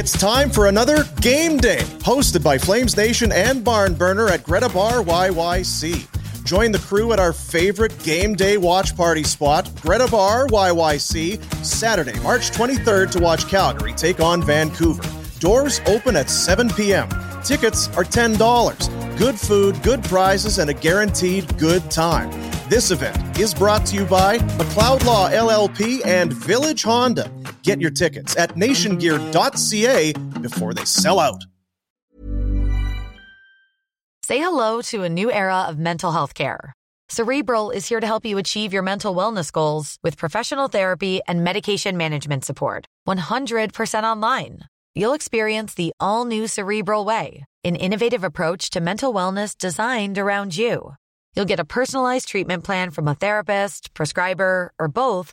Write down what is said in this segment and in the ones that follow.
It's time for another game day, hosted by Flames Nation and Barn Burner at Greta Bar YYC. Join the crew at our favorite game day watch party spot, Greta Bar YYC, Saturday, March 23rd to watch Calgary take on Vancouver. Doors open at 7 p.m. Tickets are $10. Good food, good prizes, and a guaranteed good time. This event is brought to you by McLeod Law LLP and Village Honda. Get your tickets at nationgear.ca before they sell out. Say hello to a new era of mental health care. Cerebral is here to help you achieve your mental wellness goals with professional therapy and medication management support. 100% online. You'll experience the all new Cerebral Way, an innovative approach to mental wellness designed around you. You'll get a personalized treatment plan from a therapist, prescriber, or both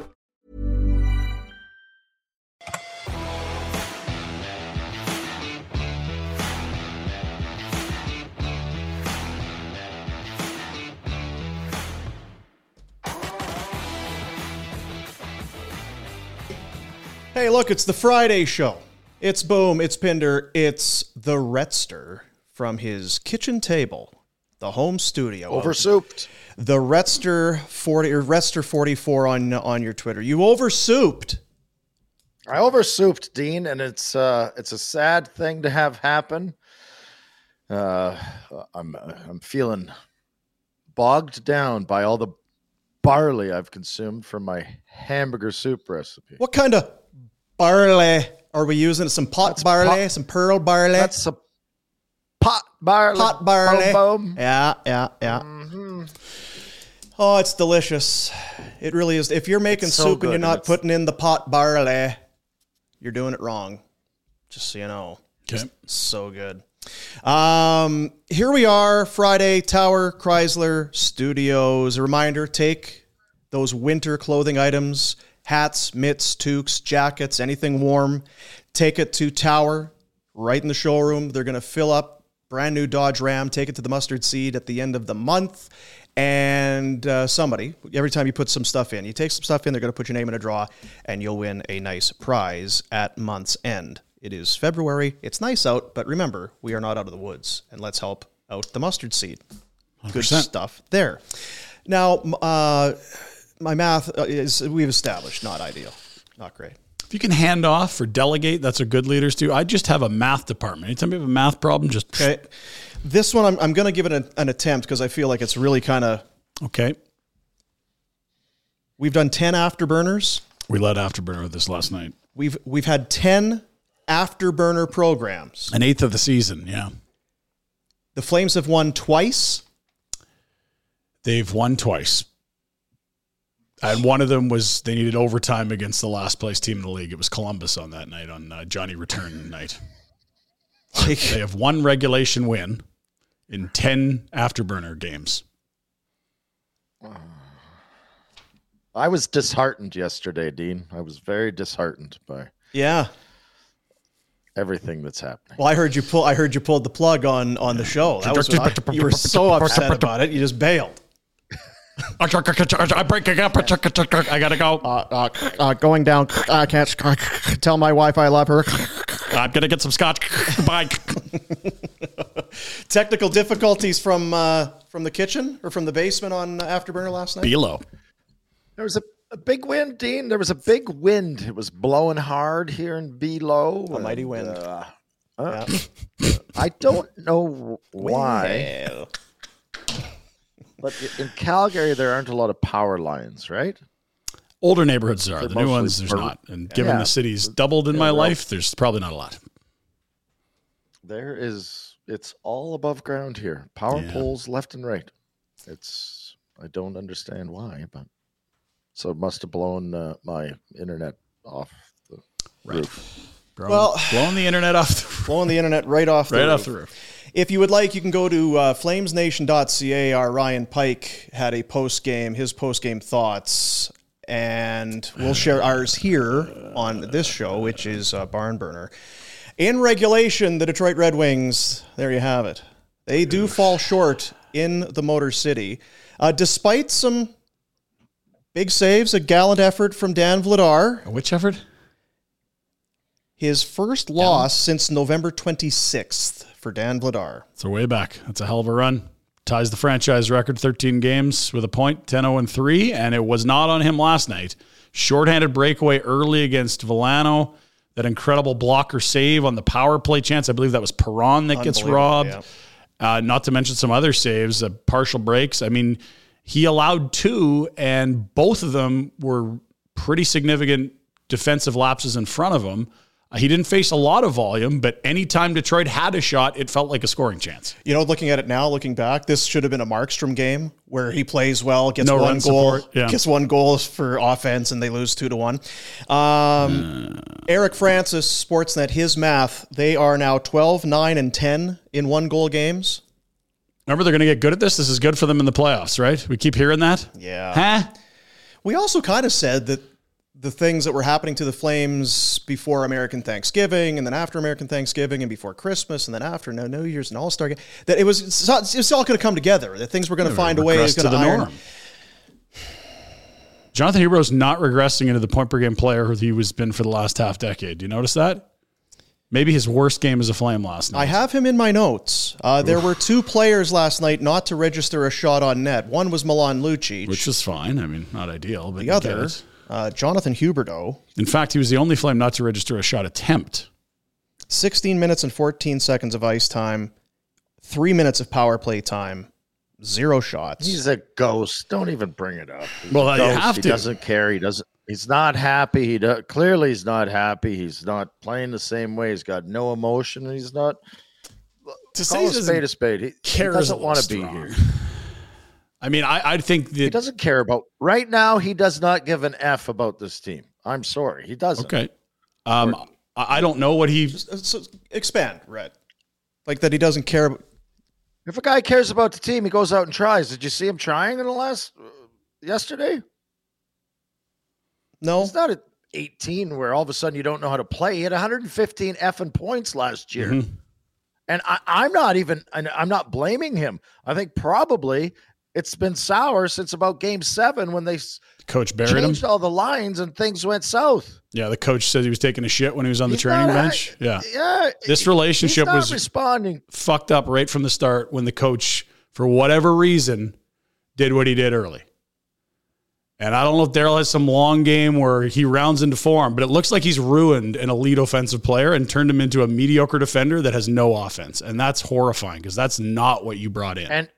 Hey, look, it's the Friday show. It's Boom, it's Pinder, it's the Retster from his kitchen table, the home studio. Oversouped. The Retster 40 or Retster 44 on on your Twitter. You oversouped. I oversouped, Dean, and it's uh it's a sad thing to have happen. Uh I'm I'm feeling bogged down by all the barley I've consumed from my hamburger soup recipe. What kind of barley are we using? Some pot That's barley, pot- some pearl barley, That's a pot barley. pot barley. Boom, boom. Yeah, yeah, yeah. Oh, it's delicious. It really is. If you're making It's so soup and you're not it's- putting in the pot barley, you're doing it wrong. Just so you know. Okay. So good. Um, here we are, Friday, Tower Chrysler Studios. A reminder take those winter clothing items, hats, mitts, toques, jackets, anything warm. Take it to Tower right in the showroom. They're going to fill up brand new Dodge Ram, take it to the mustard seed at the end of the month. And uh, somebody, every time you put some stuff in, you take some stuff in, they're going to put your name in a draw, and you'll win a nice prize at month's end. It is February. It's nice out, but remember, we are not out of the woods, and let's help out the mustard seed. Good 100%. stuff there. Now, uh, my math uh, is we've established not ideal, not great. If you can hand off or delegate, that's what good leaders do. I just have a math department. Anytime you have a math problem, just Okay, this one I'm, I'm going to give it an, an attempt because I feel like it's really kind of. okay. We've done ten afterburners. We led Afterburner with this last night. We've we've had ten afterburner programs. An eighth of the season, yeah. The Flames have won twice. They've won twice. And one of them was they needed overtime against the last place team in the league. It was Columbus on that night, on uh, Johnny Return night. Like, They have one regulation win in 10 afterburner games. I was disheartened yesterday, Dean. I was very disheartened by yeah. everything that's happening. Well, I heard you pull. I heard you pulled the plug on on the show. That was what I- you were so upset about it. You just bailed. I'm breaking up. I gotta go. Uh, uh, uh, going down. I can't tell my wife I love her. I'm gonna get some scotch. Bye. Technical difficulties from uh, from the kitchen or from the basement on Afterburner last night. Below. There was a A big wind, Dean. There was a big wind. It was blowing hard here in Below. A mighty wind. uh, uh, I don't know why, Well, but in Calgary there aren't a lot of power lines, right? Older neighborhoods are. They're The new ones, there's per- not. And given Yeah. the city's doubled in Yeah, my life, there's probably not a lot. There is. It's all above ground here. Power Yeah. poles left and right. It's. I don't understand why, but so it must have blown uh, my internet off the roof. Blowing, Well- blowing the internet off the, blowing the internet right off the right roof. off the roof. If you would like, you can go to uh, flamesnation.ca. Our Ryan Pike had a post game, his post game thoughts, and we'll share ours here on this show, which is uh, Barn Burner. In regulation, the Detroit Red Wings, there you have it. They do fall short in the Motor City. Uh, despite some big saves, a gallant effort from Dan Vladar, Which effort? His first loss since November 26th for Dan Vladar. So way back. That's a hell of a run. Ties the franchise record 13 games with a point, 10 0 and 3, and it was not on him last night. Shorthanded breakaway early against Villano. That incredible blocker save on the power play chance. I believe that was Perron that gets robbed. yeah. Uh, not to mention some other saves, uh, partial breaks. I mean, he allowed two, and both of them were pretty significant defensive lapses in front of him. Uh, he didn't face a lot of volume, but anytime Detroit had a shot, it felt like a scoring chance. You know, looking at it now, looking back, this should have been a Markstrom game where he plays well, gets No one goal, yeah. gets one goal for offense, and they lose two to one. Um, Eric Francis, Sportsnet, his math, they are now 12, 9, and 10 in one goal games. Remember, they're going to get good at this. This is good for them in the playoffs, right? We keep hearing that. Yeah. Huh? We also kind of said that the things that were happening to the Flames before American Thanksgiving and then after American Thanksgiving and before Christmas and then after no New Year's and All Star game, that it was it's, all- it's all going to come together. That things were going to find a way. Going to the iron. norm. Jonathan Huberdeau's not regressing into the point per game player who he was been for the last half decade. Do you notice that? Maybe his worst game as a Flame last night. I have him in my notes. Uh, there were two players last night not to register a shot on net. One was Milan Lucic. which was fine. I mean, not ideal, but the other. Uh, Jonathan Huberdeau. In fact, he was the only Flame not to register a shot attempt. 16 minutes and 14 seconds of ice time, three minutes of power play time, zero shots. He's a ghost. Don't even bring it up. He's Well, a you ghost. have he to. doesn't care. He doesn't. He's not happy. He do, clearly he's not happy. He's not playing the same way. He's got no emotion. He's not. To Call a spade a spade. He, he care is doesn't little want to be strong. here. I mean, I, I think He doesn't care about right now. He does not give an f about this team. I'm sorry. He doesn't. okay. Um, I I don't know what he. Uh, So expand, Red. Like that he doesn't care. about- If a guy cares about the team, he goes out and tries. Did you see him trying in the last uh, yesterday? No, It's not at 18 where all of a sudden you don't know how to play. He had 115 effing points last year. Mhm. And I, I'm not even, I'm not blaming him. I think probably it's been sour since about game seven when they Coach buried him. changed all the lines and things went south. Yeah, the coach said he was taking a shit when he was on the He's training not bench. Yeah. Yeah. This relationship was responding. fucked up right from the start when the coach, for whatever reason, did what he did early. And I don't know if Daryl has some long game where he rounds into form, but it looks like he's ruined an elite offensive player and turned him into a mediocre defender that has no offense. And that's horrifying because that's not what you brought in. And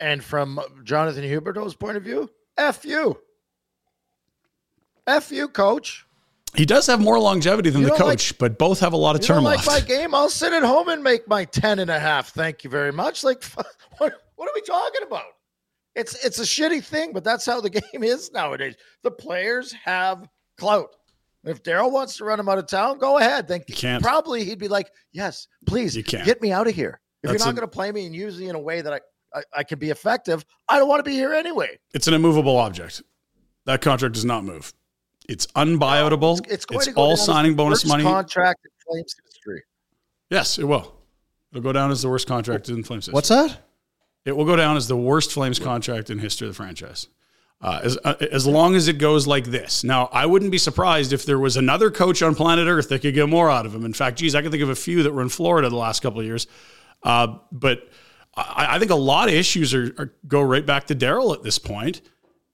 and from Jonathan Huberdeau's point of view, F you. F you, coach. he does have more longevity than You the coach, but both have a lot of term like left. my game? I'll sit at home and make my 10 and a half. Thank you very much. Like, what, what are we talking about? It's it's a shitty thing, but that's how the game is nowadays. The players have clout. If Daryl wants to run him out of town, go ahead. Then You can't. probably he'd be like, "Yes, please, You can't. get me out of here. If That's you're not going to play me and use me in a way that I, I I can be effective, I don't want to be here anyway." It's an immovable object. That contract does not move. It's unbuyoutable. It's, it's going to go all down as signing the bonus worst money. Contract in Flames history. Yes, it will. It'll go down as the worst contract in Flames history. what's that? It will go down as the worst Flames contract in history of the franchise. Uh, as, uh, as long as it goes like this. Now, I wouldn't be surprised if there was another coach on planet Earth that could get more out of him. In fact, geez, I can think of a few that were in Florida the last couple of years. Uh, but I, I think a lot of issues are, are go right back to Daryl at this point.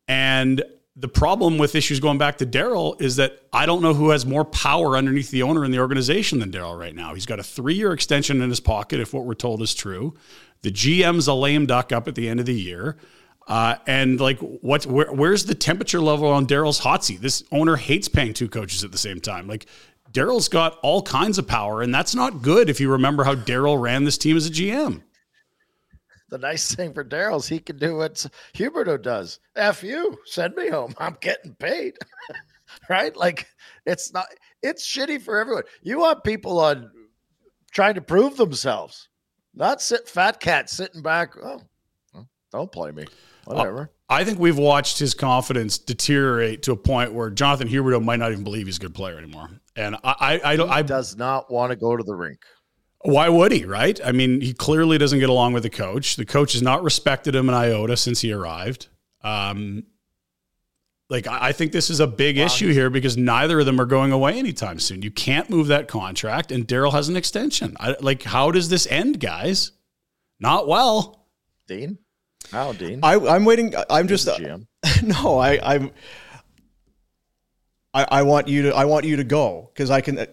And the problem with issues going back to Daryl is that I don't know who has more power underneath the owner in the organization than Daryl right now. He's got a three year extension in his pocket, if what we're told is true. The GM's a lame duck up at the end of the year. Uh, and like, what? Where, where's the temperature level on Daryl's hot seat? This owner hates paying two coaches at the same time. Like, Daryl's got all kinds of power, and that's not good if you remember how Daryl ran this team as a GM the nice thing for Daryl is he can do what Huberdeau does. F you, send me home. I'm getting paid. right? Like it's not it's shitty for everyone. You want people on trying to prove themselves, not sit fat cat sitting back. Oh, don't play me. Whatever. Uh, I think we've watched his confidence deteriorate to a point where Jonathan Huberdeau might not even believe he's a good player anymore. And I, I, I don't. He I does not want to go to the rink. Why would he, right? I mean, he clearly doesn't get along with the coach. The coach has not respected him in iota since he arrived. Um, like, I think this is a big wow. issue here because neither of them are going away anytime soon. You can't move that contract, and Daryl has an extension. I, like, how does this end, guys? Not well. Dean? How, Dean? I, am waiting. I'm just. Uh, no, I, I'm. I, I want you to. I want you to go because I can.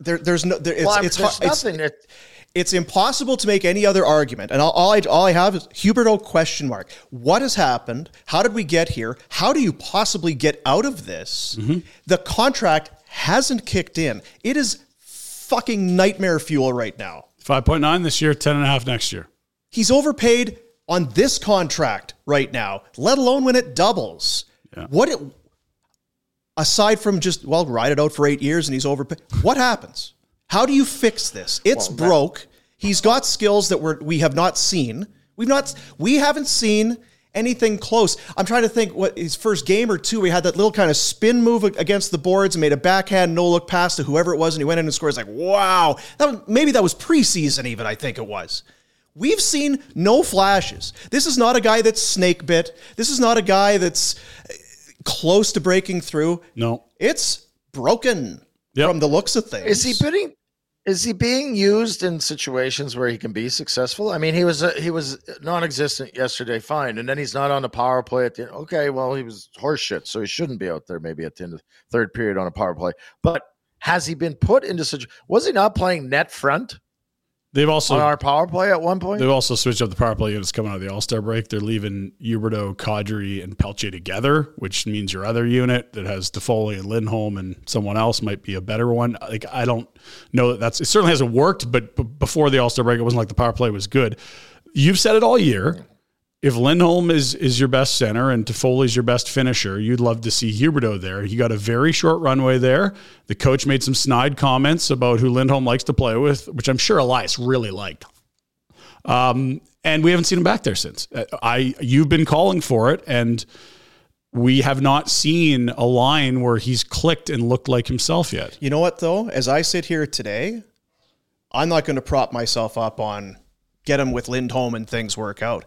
There, there's no. There, it's, well, it's, there's it's, nothing. It's, it's impossible to make any other argument. And all, all, I, all I have is Huberdeau question mark. What has happened? How did we get here? How do you possibly get out of this? Mm-hmm. The contract hasn't kicked in. It is fucking nightmare fuel right now. 5.9 this year, 10.5 next year. He's overpaid on this contract right now, let alone when it doubles. Yeah. What it, aside from just well ride it out for eight years and he's overpaid what happens? How do you fix this? It's well, broke. He's got skills that we're, we have not seen. We've not we haven't seen anything close. I'm trying to think what his first game or two he had that little kind of spin move against the boards and made a backhand no look pass to whoever it was and he went in and scored. It's like wow. That was, maybe that was preseason even i think it was. We've seen no flashes. This is not a guy that's snake bit. This is not a guy that's close to breaking through. No, it's broken yep. from the looks of things. Is he being is he being used in situations where he can be successful? I mean, he was uh, he was non-existent yesterday, fine, and then he's not on the power play at the. Okay, well, he was horseshit, so he shouldn't be out there maybe at the end of the third period on a power play. But has he been put into such? Was he not playing net front? They've also on our power play at one point. They've also switched up the power play units coming out of the All Star break. They're leaving Huberdeau, Kadri, and Pelletier together, which means your other unit that has Toffoli and Lindholm and someone else might be a better one. Like I don't know that that's it. Certainly hasn't worked, but before the All Star break, it wasn't like the power play was good. You've said it all year if Lindholm is is your best center and is your best finisher, you'd love to see Huberdeau there. He got a very short runway there. The coach made some snide comments about who Lindholm likes to play with, which I'm sure Elias really liked. Um, and we haven't seen him back there since. Uh, I you've been calling for it, and we have not seen a line where he's clicked and looked like himself yet. You know what though? As I sit here today, I'm not going to prop myself up on get him with Lindholm and things work out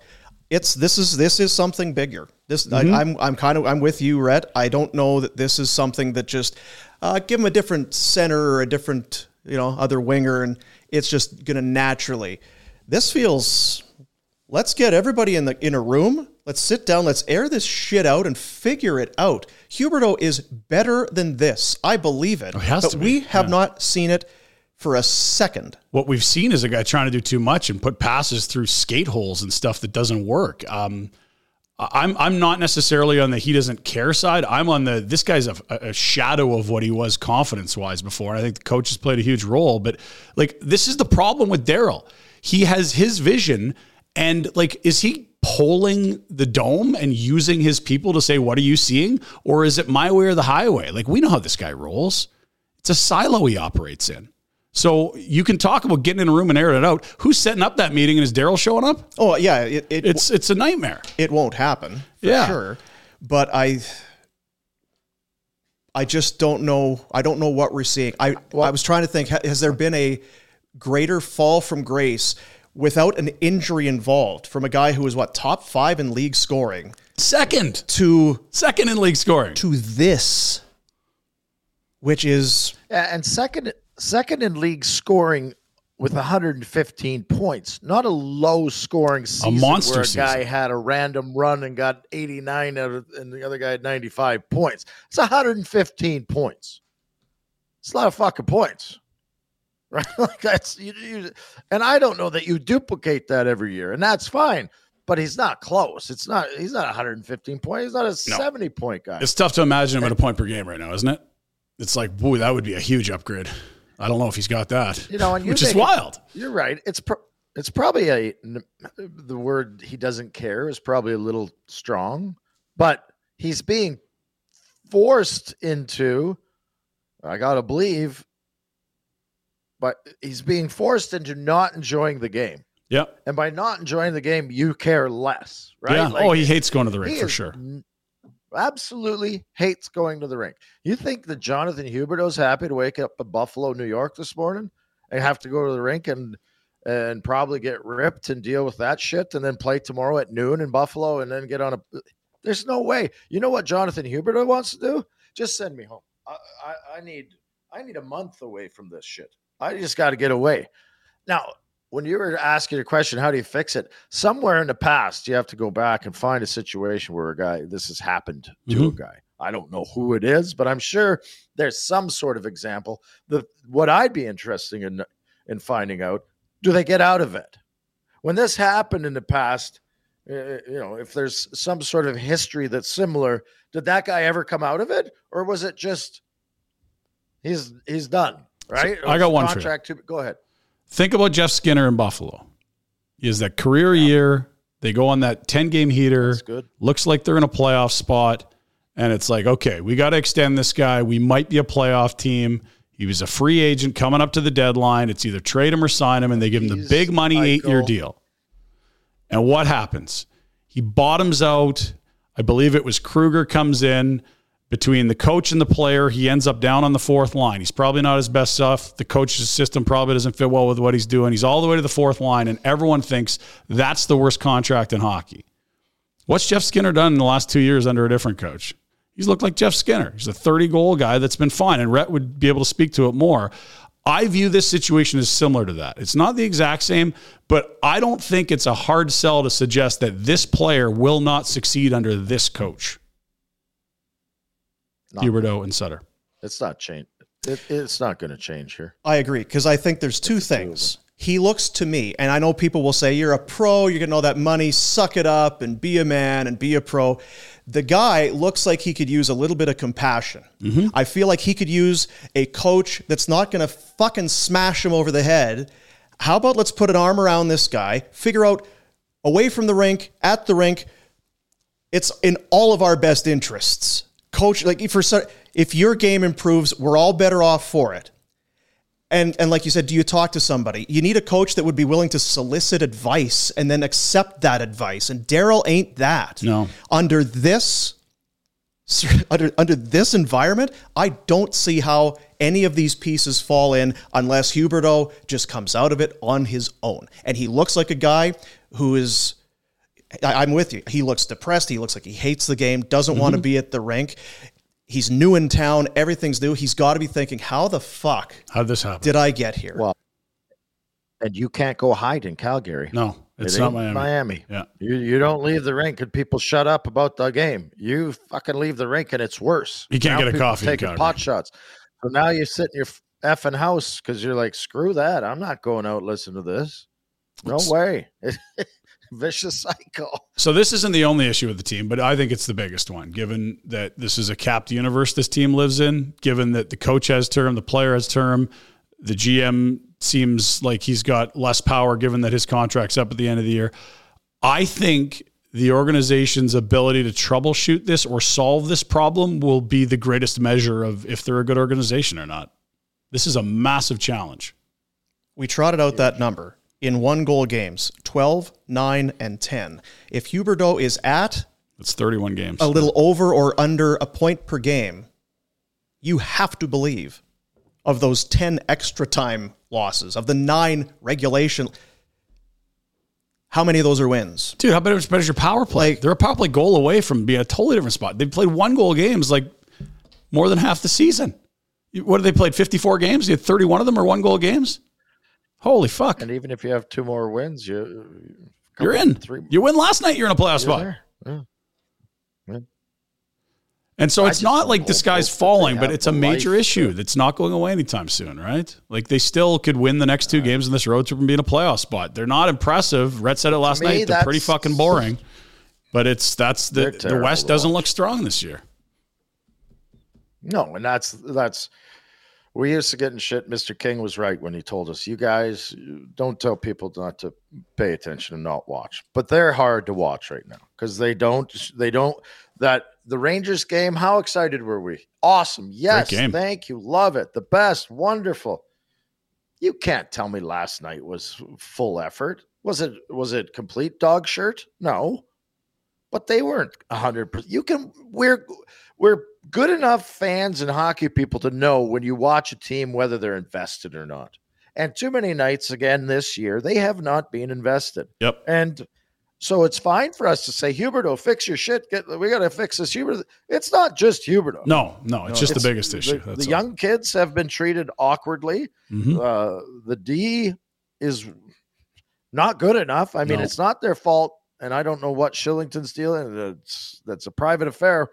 it's this is this is something bigger. This mm-hmm. I, am I'm, I'm kind of I'm with you, Rhett. I don't know that this is something that just uh, give him a different center or a different you know other winger, and it's just gonna naturally. This feels. Let's get everybody in the in a room. Let's sit down. Let's air this shit out and figure it out. Huberdeau is better than this. I believe it. Oh, but we have yeah. not seen it for a second. What we've seen is a guy trying to do too much and put passes through skate holes and stuff that doesn't work. Um, I'm I'm not necessarily on the he doesn't care side. I'm on the this guy's a, a shadow of what he was confidence wise before. And I think the coach has played a huge role. But like this is the problem with Daryl. He has his vision, and like is he polling the dome and using his people to say what are you seeing, or is it my way or the highway? Like we know how this guy rolls. It's a silo he operates in. So you can talk about getting in a room and airing it out. Who's setting up that meeting and is Daryl showing up? Oh yeah, it, it, it's it's a nightmare. It won't happen for yeah. sure. But I I just don't know. I don't know what we're seeing. I well, I was trying to think. Has there been a greater fall from grace without an injury involved from a guy who was what top five in league scoring, second to second in league scoring to this, which is and second second in league scoring with 115 points, not a low scoring season A monster where a season. guy had a random run and got 89 out of, and the other guy had 95 points. It's 115 points. It's a lot of fucking points. Right? Like that's you, you and I don't know that you duplicate that every year, and that's fine. But he's not close. It's not. He's not 115 point. He's not a 70 point guy. It's tough to imagine him at a point per game right now, isn't it? It's like, boy, that would be a huge upgrade. I don't know if he's got that. You know, which is wild. You're right. It's pro- it's probably a the word he doesn't care is probably a little strong, but he's being forced into. I gotta believe, but he's being forced into not enjoying the game, Yeah. and by not enjoying the game, you care less, right? Yeah. Like, oh, he hates going to the ring for sure. n- Absolutely hates going to the rink. You think that Jonathan Huberdeau's happy to wake up in Buffalo, New York this morning and have to go to the rink and and probably get ripped and deal with that shit and then play tomorrow at noon in Buffalo and then get on a there's no way. You know what Jonathan Huberdeau wants to do? Just send me home. I, I, I need I need a month away from this shit. I just got to get away. Now, when you were asking your question, how do you fix it? Somewhere in the past, you have to go back and find a situation where a guy this has happened to a guy. I don't know who it is, but I'm sure there's some sort of example. The what I'd be interested in in finding out: do they get out of it? When this happened in the past, uh, you know, if there's some sort of history that's similar, did that guy ever come out of it, or was it just he's he's done? Right? I got one contract. To, go ahead. Think about Jeff Skinner in Buffalo. He has that career year. They go on that 10 game heater. That's good. Looks like they're in a playoff spot. And it's like, okay, we got to extend this guy. We might be a playoff team. He was a free agent coming up to the deadline. It's either trade him or sign him, and they give him the big money eight year deal. And what happens? He bottoms out. I believe it was Krueger comes in between the coach and the player. He ends up down on the fourth line. He's probably not his best stuff. The coach's system probably doesn't fit well with what he's doing. He's all the way to the fourth line, and everyone thinks that's the worst contract in hockey. What's Jeff Skinner done in the last two years under a different coach? He's looked like Jeff Skinner. He's a 30 goal guy that's been fine, and Rhett would be able to speak to it more. I view this situation as similar to that. It's not the exact same, but I don't think it's a hard sell to suggest that this player will not succeed under this coach, No. Huberdeau and Sutter. It's not change. It, it's not going to change here. I agree because I think there's two things. He looks to me, and I know people will say, You're a pro, you're getting all that money, suck it up and be a man and be a pro. The guy looks like he could use a little bit of compassion. Mm-hmm. I feel like he could use a coach that's not going to fucking smash him over the head. How about let's put an arm around this guy, figure out away from the rink, at the rink, it's in all of our best interests. Coach, like for if your game improves, we're all better off for it. And and like you said, do you talk to somebody? You need a coach that would be willing to solicit advice and then accept that advice. And Daryl ain't that. No. Under this under under this environment, I don't see how any of these pieces fall in unless Huberdeau just comes out of it on his own. And he looks like a guy who is I- I'm with you. He looks depressed. He looks like he hates the game, doesn't want to Mm-hmm. be at the rink. He's new in town. Everything's new. He's got to be thinking, how the fuck How'd this happen? did I get here? Well, and you can't go hide in Calgary. no, it's It not Miami. Miami. Yeah. You you don't leave the rink and people shut up about the game. You fucking leave the rink and it's worse. You can't Now get a coffee Taking pot shots. So now you sit in your effing house because you're like, screw that. I'm not going out and listen to this. No It's- way. Vicious cycle. So this isn't the only issue with the team, but I think it's the biggest one, given that this is a capped universe this team lives in, given that the coach has term, the player has term, the GM seems like he's got less power given that his contract's up at the end of the year. I think the organization's ability to troubleshoot this or solve this problem will be the greatest measure of if they're a good organization or not. This is a massive challenge. We trotted out that number in one goal games 12, 9, and 10. If Huberdeau is at It's 31 games. a little over or under a point per game, you have to believe of those 10 extra time losses, of the nine regulation, how many of those are wins? Dude, how better better is your power play? They're a power play goal away from being a totally different spot. They played one goal games like more than half the season. What did they played? 54 games? You had 31 of them are one goal games? Holy fuck. And even if you have two more wins, you You're in. Three, You win last night, you're in a playoff spot. Yeah. And so I it's not like the hope sky's falling, but it's a major life issue to- that's not going away anytime soon, right? Like they still could win the next two games in this road trip and be in a playoff spot. They're not impressive. Red said it last me, night. They're pretty fucking boring. But it's that's the the West doesn't watch. look strong this year. No, and that's that's we used to get in shit. Mr. King was right when he told us, "You guys don't tell people not to pay attention and not watch." But they're hard to watch right now because they don't they don't that the Rangers game. How excited were we? Awesome! Yes, thank you, love it, the best, wonderful. You can't tell me last night was full effort. Was it was it complete dog shirt? No. But they weren't hundred percent. You can we're we're good enough fans and hockey people to know when you watch a team whether they're invested or not. And too many nights again this year, they have not been invested. Yep. And so it's fine for us to say, Huberdeau, fix your shit. Get we got to fix this Huberdeau. It's not just Huberdeau. No, no, it's just the biggest issue. The, That's the young kids have been treated awkwardly. Mhm. Uh, the D is not good enough. I mean, No. it's not their fault, and I don't know what Kylington's dealing. It's, that's a private affair.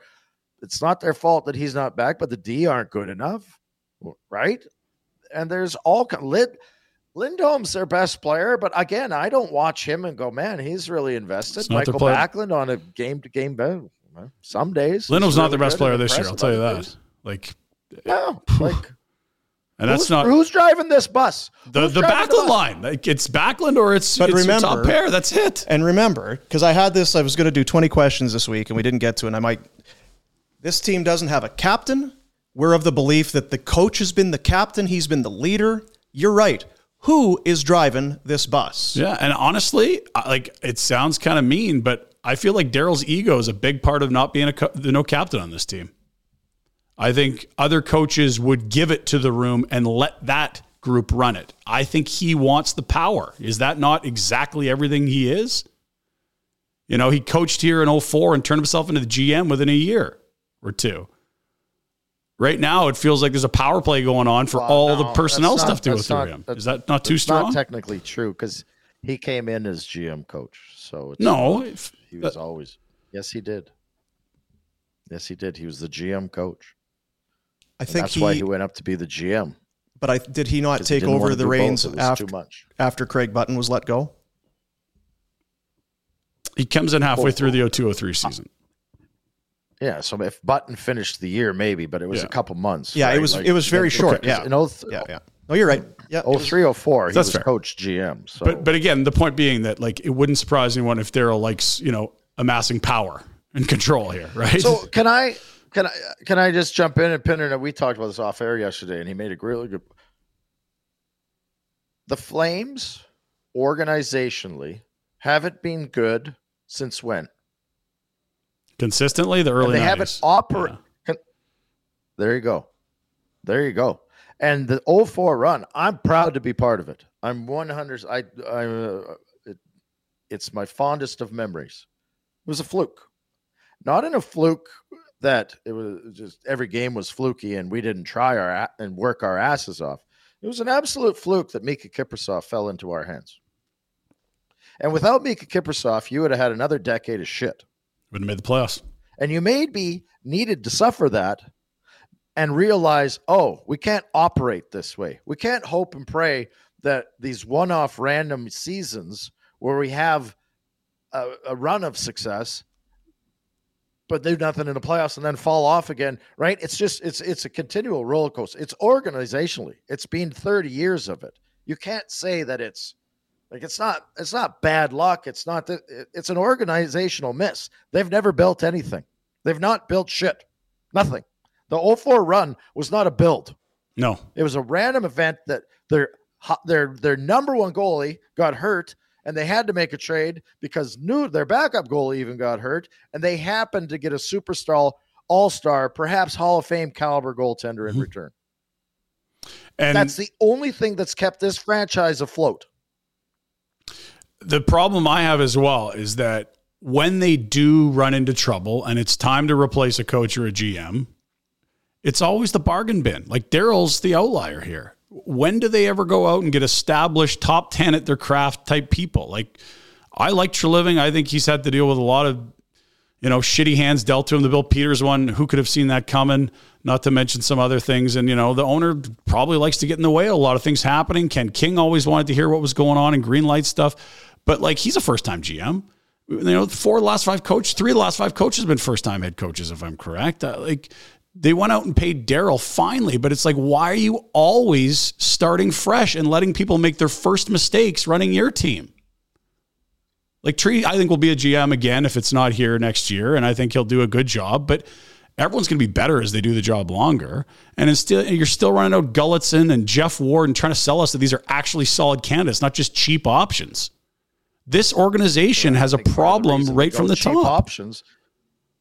It's not their fault that he's not back, but the D aren't good enough, right? And there's all ki- Lid, Lindholm's their best player, but again, I don't watch him and go, man, he's really invested. It's not their Michael. Backlund on a game to game bet. Some days, he's Lindholm's not the best player this year. I'll tell you that. Like, No, eh, like and that's who's, not who's driving this bus. the Who's the Backlund bus? line. Like it's Backlund or it's But it's your top remember- pair. That's it. And remember, because I had this, I was going to do 20 questions this week and we didn't get to, it, and I might. This team doesn't have a captain. We're of the belief that the coach has been the captain, he's been the leader. You're right. Who is driving this bus? Yeah, and honestly, like it sounds kind of mean, but I feel like Daryl's ego is a big part of not being a co- no captain on this team. I think other coaches would give it to the room and let that group run it. I think he wants the power. Is that not exactly everything he is? You know, he coached here in 04 and turned himself into the GM within a year or two. Right now, it feels like there's a power play going on for Well, all no, the personnel that's not- stuff to go that's through not- him. that's- Is that not too strong? not technically true because he came in as GM coach. So it's No, if- he was always. Yes, he did. Yes, he did. He was the GM coach. I And think that's he, why he went up to be the GM. but I did he not take didn't over the do reins after too much. after Craig Button was let go? He comes in halfway Oh, through the 0203 season. Yeah, so if Button finished the year, maybe, but it was Yeah. a couple months. Yeah, it was Like, it was very short. Yeah, in 0, yeah, yeah. No, you're right. Yeah, Oh three oh four, he That's was fair. coach GM. So But but again, the point being that like it wouldn't surprise anyone if Daryl likes you know amassing power and control here, right? So can I can I can I just jump in and Pinder? We talked about this off air yesterday, and he made a really good. The Flames, organizationally, haven't been good since when? Consistently, the early and they 90s. haven't operate. There you go, there you go. And the 04 run, I'm proud to be part of it. I'm 100. I I uh, it, it's my fondest of memories. It was a fluke, not in a fluke that it was just every game was fluky and we didn't try our and work our asses off. It was an absolute fluke that Miikka Kiprusoff fell into our hands. And without Miikka Kiprusoff, you would have had another decade of shit. Wouldn't have made the playoffs. And you maybe needed to suffer that and realize, oh, we can't operate this way. We can't hope and pray that these one off random seasons where we have a, a run of success but do nothing in the playoffs and then fall off again right it's just it's it's a continual roller coaster it's organizationally it's been 30 years of it you can't say that it's like it's not it's not bad luck. It's not that it's an organizational miss. They've never built anything. They've not built shit. Nothing. The 04 run was not a build. No, it was a random event that their their their number one goalie got hurt, and they had to make a trade because new their backup goalie even got hurt, and they happened to get a superstar, all star, perhaps Hall of Fame caliber goaltender in mm-hmm. return. and That's the only thing that's kept this franchise afloat. The problem I have as well is that when they do run into trouble and it's time to replace a coach or a GM, it's always the bargain bin. Like Daryl's the outlier here. when do they ever go out and get established top 10 at their craft type people? Like, I like Treliving. I think he's had to deal with a lot of, you know, shitty hands dealt to him. The Bill Peters one, who could have seen that coming? Not to mention some other things. And, you know, the owner probably likes to get in the way of a lot of things happening. Ken King always wanted to hear what was going on in green light stuff. But, like, he's a first time GM. You know, four last five coaches, three last five coaches have been first time head coaches, if I'm correct. Uh, like, they went out and paid Daryl finally, but it's like, why are you always starting fresh and letting people make their first mistakes running your team? Like Tree, I think will be a GM again if it's not here next year, and I think he'll do a good job. But everyone's going to be better as they do the job longer. And still, you're still running out Gulutzan and Geoff Ward and trying to sell us that these are actually solid candidates, not just cheap options. This organization has a problem right from the cheap top. Options.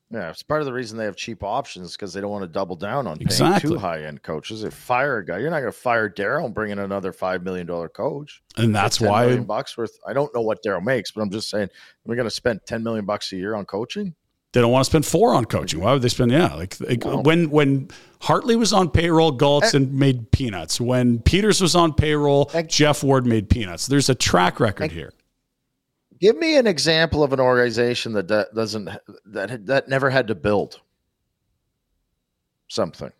Yeah, it's part of the reason they have cheap options because they don't want to double down on paying Exactly. too high end coaches. They fire a guy. You're not going to fire Daryl and bring in another five million dollar coach. And that's why million bucks worth. I don't know what Daryl makes, but I'm just saying we're going to spend ten million bucks a year on coaching. they don't want to spend four on coaching. Why would they spend? Yeah, like, like when when Hartley was on payroll, Gulutzan eh. made peanuts. When Peters was on payroll, Geoff Ward made peanuts. There's a track record here. Give me an example of an organization that do- doesn't that that never had to build something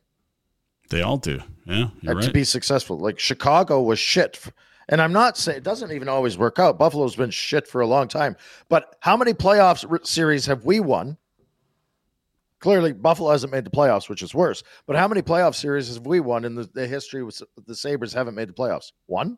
They all do. Yeah, you're and to be successful. Like Chicago was shit. And I'm not saying it doesn't even always work out. Buffalo's been shit for a long time. But how many playoffs series have we won? Clearly, Buffalo hasn't made the playoffs, which is worse. But how many playoff series have we won in the, the history with the Sabres haven't made the playoffs? One?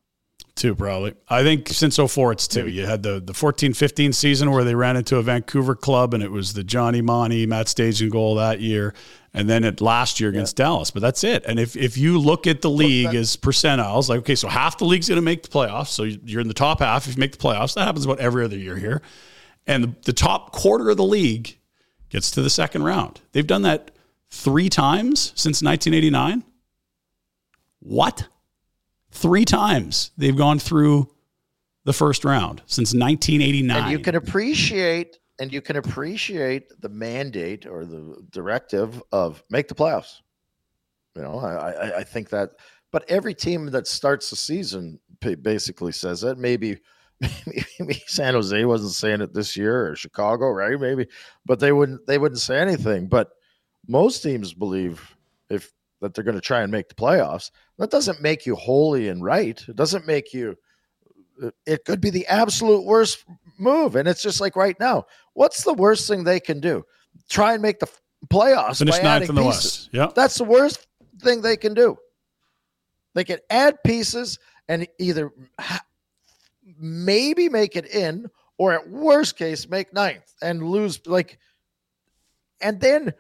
Two, probably. I think since 04, it's two. You had the, the 14 15 season where they ran into a Vancouver club, and it was the Johnny Monty, Matt Stajan goal that year. And then it last year against Dallas. But that's it. And if, if you look at the league as percentiles, like, okay, so half the league's going to make the playoffs. So you're in the top half if you make the playoffs. That happens about every other year here. And the, the top quarter of the league gets to the second round. They've done that three times since 1989. What? Three times they've gone through the first round since 1989. And you can appreciate and you can appreciate the mandate or the directive of make the playoffs. You know, I, I, I think that, but every team that starts the season basically says that. Maybe, maybe San Jose wasn't saying it this year or Chicago, right? Maybe, but they wouldn't they wouldn't say anything. But most teams believe if that they're going to try and make the playoffs. That doesn't make you holy and right. It doesn't make you uh, it could be the absolute worst move. And it's just like right now, what's the worst thing they can do? Try and make the playoffs. Finish by ninth adding in the pieces. West. Yep. That's the worst thing they can do. They can add pieces and either maybe make it in, or at worst case, make ninth and lose. Like, and then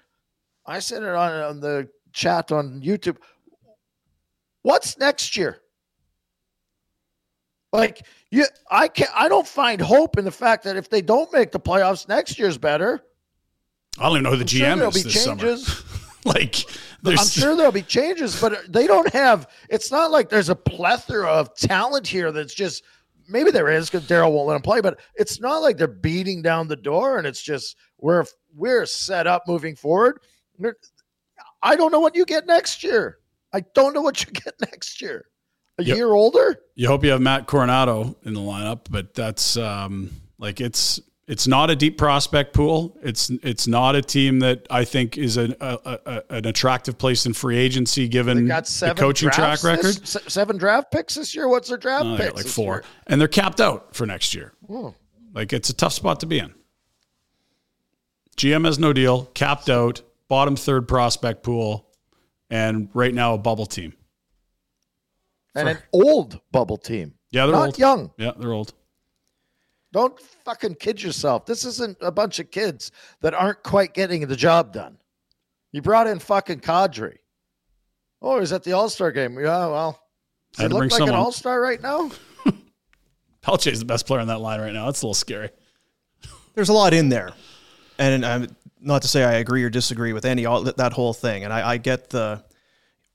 I said it on, on the chat on YouTube. What's next year? Like you, I can not I don't find hope in the fact that if they don't make the playoffs, next year's better. I don't even know who the sure GM there'll is be this changes. summer. like, there's I'm sure there'll be changes, but they don't have. It's not like there's a plethora of talent here. That's just maybe there is because Daryl won't let him play, but it's not like they're beating down the door and it's just we're we're set up moving forward. I don't know what you get next year. I don't know what you get next year. A Yep. year older. you hope you have Matt Coronato in the lineup, but that's um, like it's it's not a deep prospect pool. It's it's not a team that I think is an a, a, an attractive place in free agency given the coaching track record. this- seven draft picks this year. What's their draft Oh, picks? like four, year? and they're capped out for next year. Hmm. Like it's a tough spot to be in. GM has no deal, capped out, bottom third prospect pool, and right now a bubble team. and an old bubble team. Yeah, they're not old. young. Yeah, they're old. Don't fucking kid yourself. This isn't a bunch of kids that aren't quite getting the job done. You brought in fucking Kadri. Oh, he's at the All Star game. Yeah, well, does Had he look like someone. an All Star right now? Pelche is the best player on that line right now. That's a little scary. there's a lot in there, and I'm um, not to say I agree or disagree with any all that whole thing, and I, I get the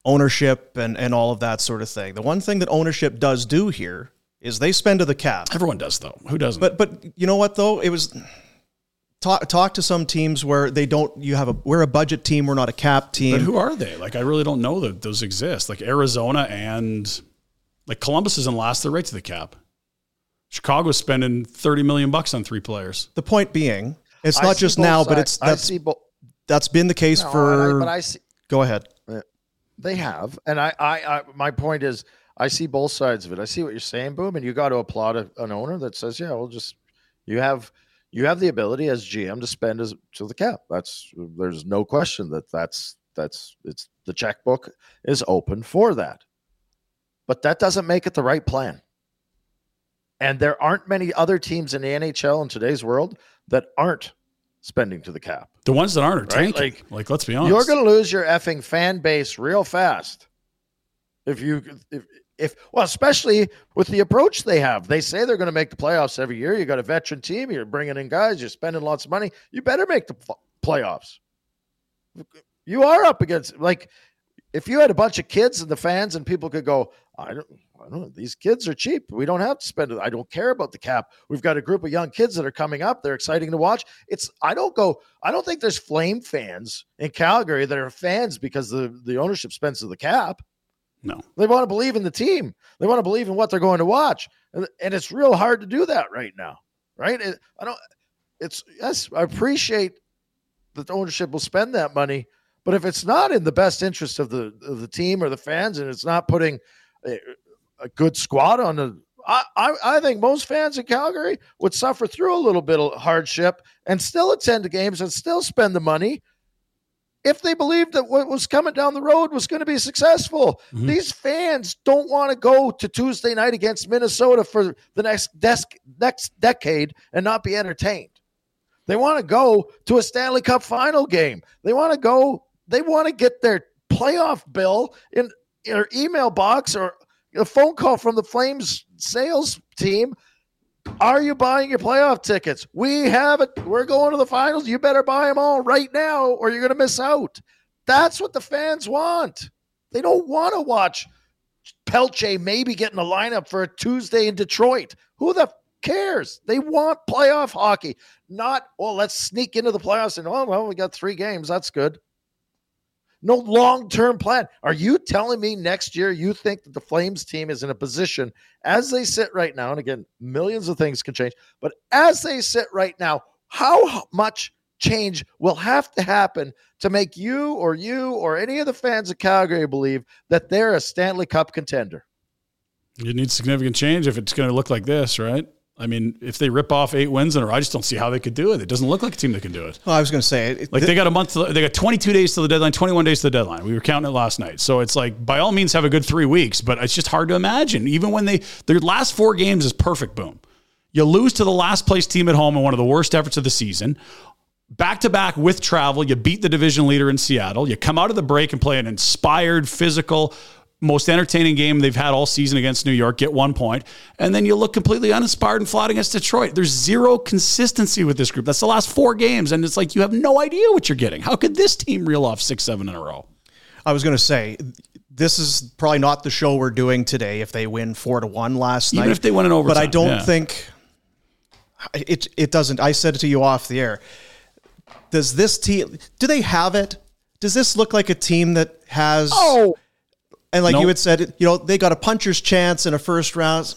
ownership and and all of that sort of thing. The one thing that ownership does do here is they spend to the cap. Everyone does though. Who doesn't? But but you know what though? It was talk talk to some teams where they don't. You have a we're a budget team. We're not a cap team. But who are they? Like, I really don't know that those exist. Like Arizona and like Columbus isn't last. They're right to the cap. Chicago's spending thirty million bucks on three players. the point being, it's I not just now, but it's that's bo- that's been the case No, for. I- but I see go ahead. They have, and I, I, I, my point is, I see both sides of it. I see what you're saying, boom, and you got to applaud a, an owner that says, yeah, we'll just, you have, you have the ability as GM to spend as to the cap. That's there's no question that that's that's it's the checkbook is open for that, but that doesn't make it the right plan. And there aren't many other teams in the NHL in today's world that aren't spending to the cap. The ones that aren't are Right, tanking. like, Like, let's be honest. You're going to lose your effing fan base real fast. If you, if, if, well, especially with the approach they have. They say they're going to make the playoffs every year. You got a veteran team. You're bringing in guys. You're spending lots of money. You better make the playoffs. You are up against, like, if you had a bunch of kids and the fans and people could go, I don't know, these kids are cheap. We don't have to spend it. I don't care about the cap. We've got a group of young kids that are coming up. They're exciting to watch. It's, I don't go, I don't think there's flame fans in Calgary that are fans because the, the ownership spends to the cap. no. They want to believe in the team. They want to believe in what they're going to watch, and, and it's real hard to do that right now, right? It, I don't. It's yes, I appreciate that the ownership will spend that money, but if it's not in the best interest of the of the team or the fans, and it's not putting eh, a, good squad on the. I, I, I think most fans in Calgary would suffer through a little bit of hardship and still attend the games and still spend the money if they believed that what was coming down the road was going to be successful. Mhm. These fans don't want to go to Tuesday night against Minnesota for the next desk next decade and not be entertained. They want to go to a Stanley Cup final game. They want to go, they want to get their playoff bill in their email box or a phone call from the Flames sales team are you buying your playoff tickets? We have it. We're going to the finals. You better buy them all right now or you're going to miss out. That's what the fans want. They don't want to watch Pelche maybe get in the lineup for a Tuesday in Detroit. Who the f- cares? They want playoff hockey, not, well, let's sneak into the playoffs and, oh, well, we got three games. That's good. No long term plan. Are you telling me next year you think that the Flames team is in a position as they sit right now? And again, millions of things can change, but as they sit right now, how much change will have to happen to make you or you or any of the fans of Calgary believe that they're a Stanley Cup contender? You need significant change if it's going to look like this, right? I mean, if they rip off eight wins in a row, I just don't see how they could do it. It doesn't look like a team that can do it. Well, I was going to say, it, Like th- they got a month, they got 22 days to the deadline, 21 days to the deadline. We were counting it last night. So it's like, by all means, have a good three weeks, but it's just hard to imagine. Even when they, their last four games is perfect, boom. You lose to the last place team at home in one of the worst efforts of the season. Back to back with travel, you beat the division leader in Seattle. You come out of the break and play an inspired, physical, most entertaining game they've had all season against New York, get one point, and then you look completely uninspired and flat against Detroit. There's zero consistency with this group. That's the last four games, and it's like you have no idea what you're getting. How could this team reel off six, seven in a row? I was going to say, this is probably not the show we're doing today if they win four to one last Even night. if they win in But I don't yeah. think it. It doesn't. I said it to you off the air. Does this team? Do they have it? Does this look like a team that has? Oh, and like Nope. you had said, you know, they got a puncher's chance in a first round.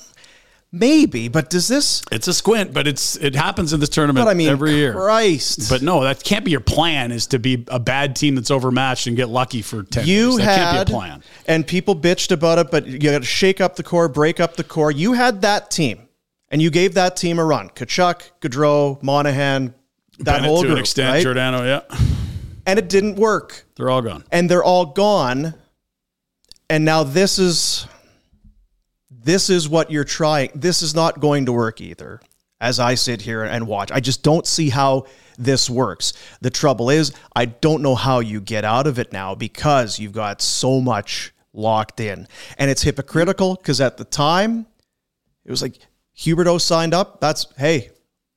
Maybe, but does this? It's a squint, but it's it happens in this tournament But I mean, every year. Christ. But no, that can't be your plan. Is to be a bad team that's overmatched and get lucky for ten. you years. That had, can't be a plan. and people bitched about it, but you got to shake up the core, break up the core. You had that team, and you gave that team a run. Tkachuk, Gaudreau, Monahan, that Bennett whole to group, an extent, right? Giordano, yeah, and it didn't work, they're all gone. and they're all gone. And now this is this is what you're trying. This is not going to work either. As I sit here and watch, I just don't see how this works. The trouble is, I don't know how you get out of it now because you've got so much locked in. And it's hypocritical because at the time, it was like Huberdeau signed up. That's, hey,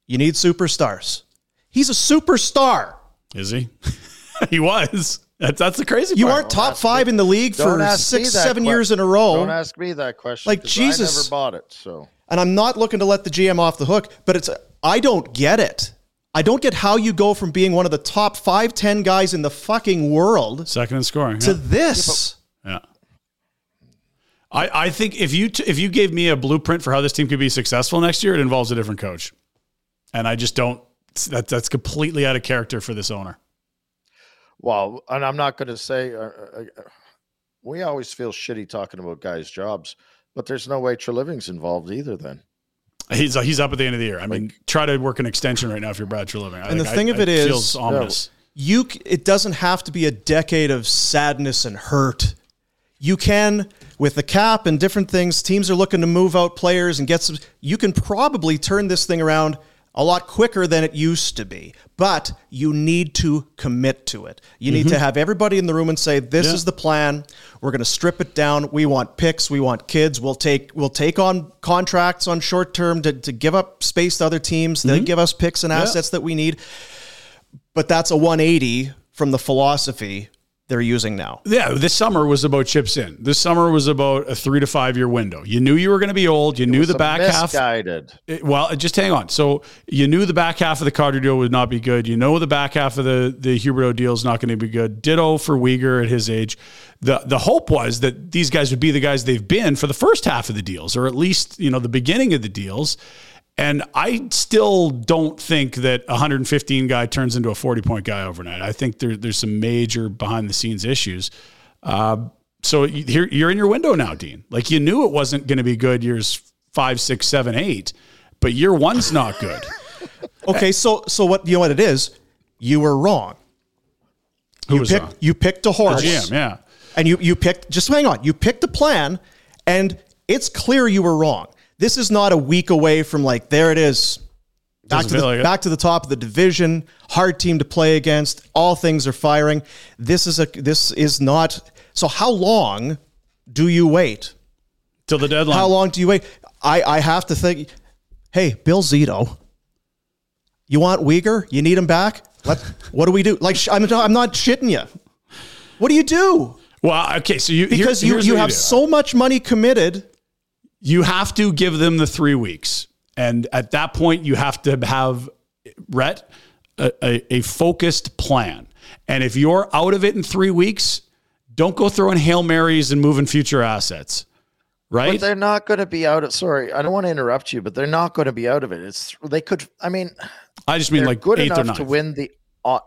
you need superstars. He's a superstar. Is he? he was. That's that's the crazy. You part. aren't top five in the league don't for six, seven que- years in a row. Don't ask me that question. Like Jesus. I never bought it. So and I'm not looking to let the GM off the hook, but it's I don't get it. I don't get how you go from being one of the top five, ten guys in the fucking world Second in scoring. to yeah. this. Yeah. I, I think if you t- if you gave me a blueprint for how this team could be successful next year, it involves a different coach, and I just don't. That that's completely out of character for this owner. Well, and I'm not going to say uh, uh, uh, we always feel shitty talking about guys' jobs, but there's no way Treliving's involved either. Then He's he's up at the end of the year. I mean, try to work an extension right now if you're Brad Treliving. I And the think- thing I- of it is- feels ominous. you it doesn't have to be a decade of sadness and hurt you can with the cap and different things teams are looking to move out players and get some you can probably turn this thing around a lot quicker than it used to be but you need to commit to it. You need to mm-hmm. have everybody in the room and say this Yeah. is the plan. We're going to strip it down. We want picks. We want kids. We'll take we'll take on contracts on short term to, to give up space to other teams. They mm-hmm. give us picks and assets that we need. But that's a 180 from the philosophy they're using now. Yeah, this summer was about chips in. This summer was about a three to five year window. You knew you were going to be old. You knew the Some back half. misguided. It- well, eh, just hang on. So you knew the back half of the Carter deal would not be good. You know the back half of the the Huberdeau deal is not going to be good. Ditto for Weegar at his age. The the hope was that these guys would be the guys they've been for the first half of the deals, or at least you know the beginning of the deals. And I still don't think that a 115 guy turns into a 40 point guy overnight. I think there, there's some major behind the scenes issues. Uh, so you're in your window now, Dean. Like you knew it wasn't going to be good years five, six, seven, eight, but year one's not good. Okay, so so what you know what it is? You were wrong. Who You was picked wrong? you picked a The horse. GM, yeah. And you you picked just hang on. You picked a plan and it's clear you were wrong. This is not a week away from like there it is. Back Doesn't to, the, like back to the top of the division, hard team to play against. All things are firing. This is a this is not. So how long do you wait? Till the deadline. How long do you wait? I, I have to think. Hey, Bill Zito, you want Weegar? You need him back? What what do we do? Like I'm not, I'm not shitting you. What do you do? Well, okay, so you Because here- you you have so much money committed. You have to give them the three weeks. And at that point, you have to have, Rhett, a, a, a focused plan. And if you're out of it in three weeks, don't go throwing Hail Marys and moving future assets. But Right? they're not going to be out of. Sorry, I don't want to interrupt you, but they're not going to be out of it. It's they could. I mean, I just mean like good enough to win the. Uh,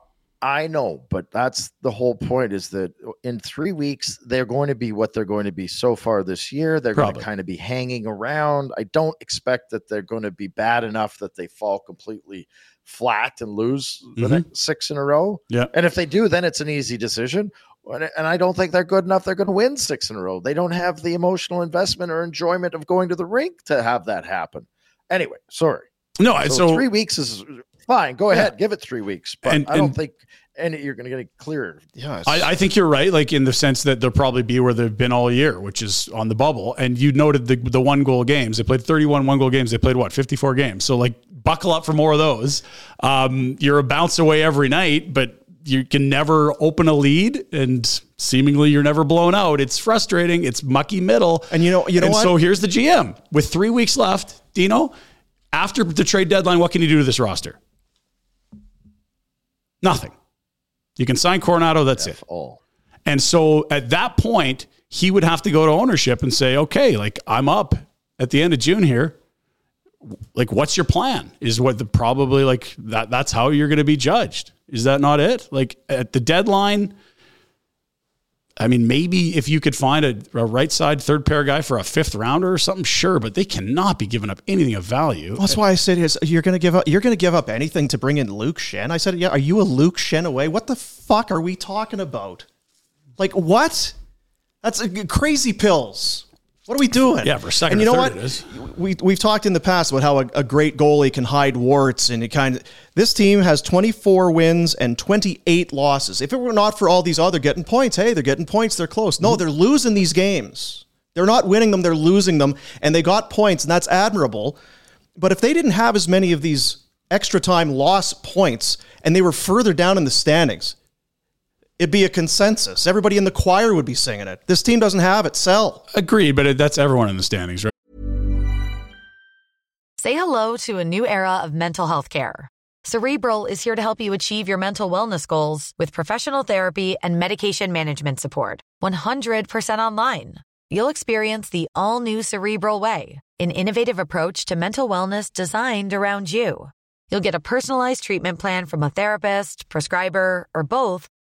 I know, but that's the whole point. Is that in three weeks they're going to be what they're going to be so far this year. They're going to kind of be hanging around. I don't expect that they're going to be bad enough that they fall completely flat and lose the Mhm. next six in a row. Yeah. And if they do, then it's an easy decision. And and I don't think they're good enough. They're going to win six in a row. They don't have the emotional investment or enjoyment of going to the rink to have that happen. Anyway, sorry. No, So, so, three weeks is fine. Go ahead, give it three weeks. But And- I don't and- think any you're going to get it clear. Yeah, I, I think you're right, like in the sense that they'll probably be where they've been all year, which is on the bubble. And you noted the the one goal games. They played 31 one goal games. They played what 54 games. So like buckle up for more of those. Um, you're a bounce away every night, but you can never open a lead, and seemingly you're never blown out. It's frustrating. It's mucky middle. And you know- you know and what? So here's the GM with three weeks left. Dino, after the trade deadline, what can you do to this roster? Nothing. You can sign Coronato. That's it. All And so at that point, he would have to go to ownership and say, okay, like I'm up at the end of June here. Like, what's your plan? Is what the probably like that that's how you're going to be judged. Is that not it? Like at the deadline, I mean, maybe if you could find a, a right side third pair guy for a fifth rounder or something, sure, but they cannot be giving up anything of value. That's why I said is you're gonna give up you're gonna give up anything to bring in Luke Shen. I said, yeah, are you a Luke Shen away? What the fuck are we talking about? Like what? That's a, crazy pills. What are we doing? Yeah, for a second And you know third what? it is. We we've talked in the past about how a, a great goalie can hide warts and it kind of. This team has 24 wins and 28 losses. If it were not for all these other getting points, hey, they're getting points. They're close. Mm-hmm. No, they're losing these games. They're not winning them. They're losing them, and they got points, and that's admirable. But if they didn't have as many of these extra time loss points and they were further down in the standings, it'd be a consensus. Everybody in the choir would be singing it. This team doesn't have it. Sell. Agreed, but it, that's everyone in the standings, right? Say hello to a new era of mental health care. Cerebral is here to help you achieve your mental wellness goals with professional therapy and medication management support. 100% online. You'll experience the all new Cerebral Way, an innovative approach to mental wellness designed around you. You'll get a personalized treatment plan from a therapist, prescriber, or both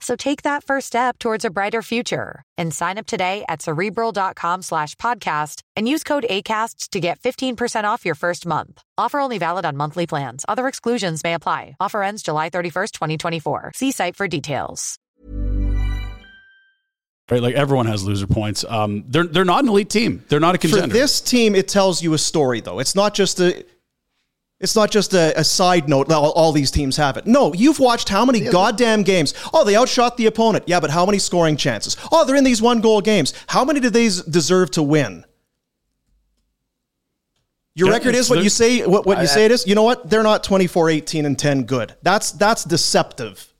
So take that first step towards a brighter future and sign up today at cerebral.com slash podcast and use code ACAST to get 15% off your first month. Offer only valid on monthly plans. Other exclusions may apply. Offer ends July 31st, 2024. See site for details. Right, like everyone has loser points. Um, they're they're not an elite team. They're not a For contender. this team, it tells you a story, though. It's not just a. It's not just a, a side note. All, all these teams have it. No, you've watched how many goddamn games? Oh, they outshot the opponent. Yeah, but how many scoring chances? Oh, they're in these one goal games. How many do they deserve to win? Your Yeah, record is what you say. What, what I- you say it is. You know what? They're not 24, 18, and 10 good. That's that's deceptive.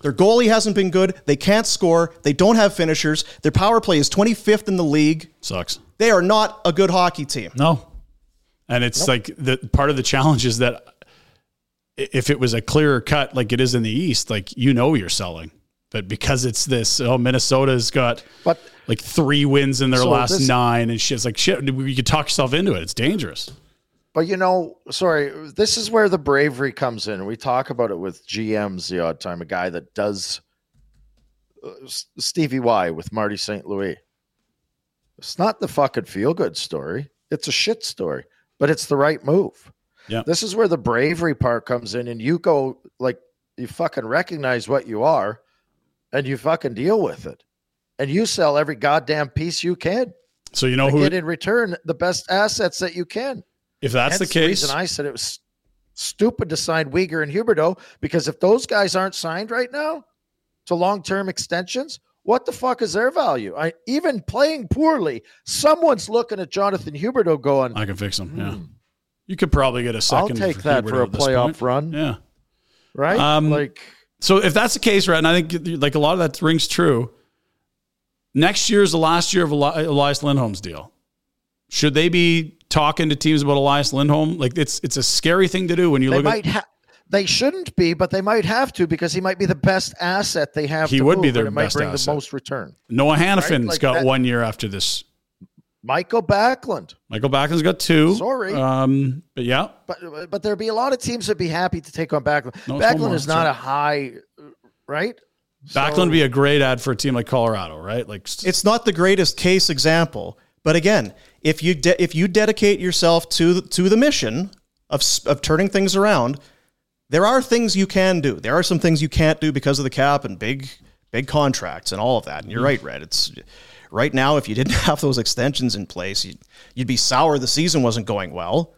Their goalie hasn't been good. They can't score. They don't have finishers. Their power play is 25th in the league. Sucks. They are not a good hockey team. No. And it's like the part of the challenge is that if it was a clearer cut like it is in the East, like you know you're selling. But because it's this, oh, Minnesota's got But like three wins in their So last this- nine and shit. It's like shit. You could talk yourself into it. It's dangerous. But you know, sorry, this is where the bravery comes in. We talk about it with GMs the odd time. A guy that does uh, Stevie Y with Marty St. Louis. It's not the fucking feel good story. It's a shit story, but it's the right move. Yeah. This is where the bravery part comes in, and you go like you fucking recognize what you are, and you fucking deal with it, and you sell every goddamn piece you can. So you know who? get in return the best assets that you can. If that's Hence the case, reason I said it was stupid to sign Weegar and Huberdeau because if those guys aren't signed right now to long-term extensions, what the fuck is their value? I even playing poorly, someone's looking at Jonathan Huberdeau going, I can fix them. Yeah. You could probably get a Hmm. "I'll second. take that Huberdeau for a playoff run." Yeah. Right? Um, like So if that's the case, right, and I think like a lot of that rings true. Next year is the last year of Eli- Elias Lindholm's deal. Should they be talking to teams about Elias Lindholm? Like it's it's a scary thing to do when you they look might at. ha- they shouldn't be, but they might have to because he might be the best asset they have. He to would be their and it might best bring asset. the most return. Noah Hanifin's Right, like got that- one year after this. Michael Backlund. Michael Backlund's got two. Sorry. um, but yeah, But but there'd be a lot of teams that'd be happy to take on Backlund. No, Backlund more, is not right. a high, right? Backlund So- would be a great ad for a team like Colorado, right? Like It's not the greatest case example, but again, if you de- if you dedicate yourself to the, to the mission of of turning things around, there are things you can do. There are some things you can't do because of the cap and big big contracts and all of that. And you're mm. right, Rhett. It's right now if you didn't have those extensions in place, you'd, you'd be sour the season wasn't going well.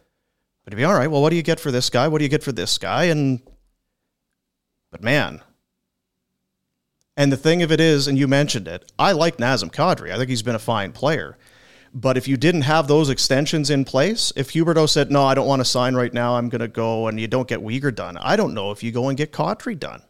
But it'd be all right. Well, what do you get for this guy? What do you get for this guy? And but man, and the thing of it is, and you mentioned it, I like Nazem Kadri. I think he's been a fine player. But if you didn't have those extensions in place, if Huberdeau said, no, I don't want to sign right now, I'm going to go, and you don't get Weegar done, I don't know if you go and get Kadri done.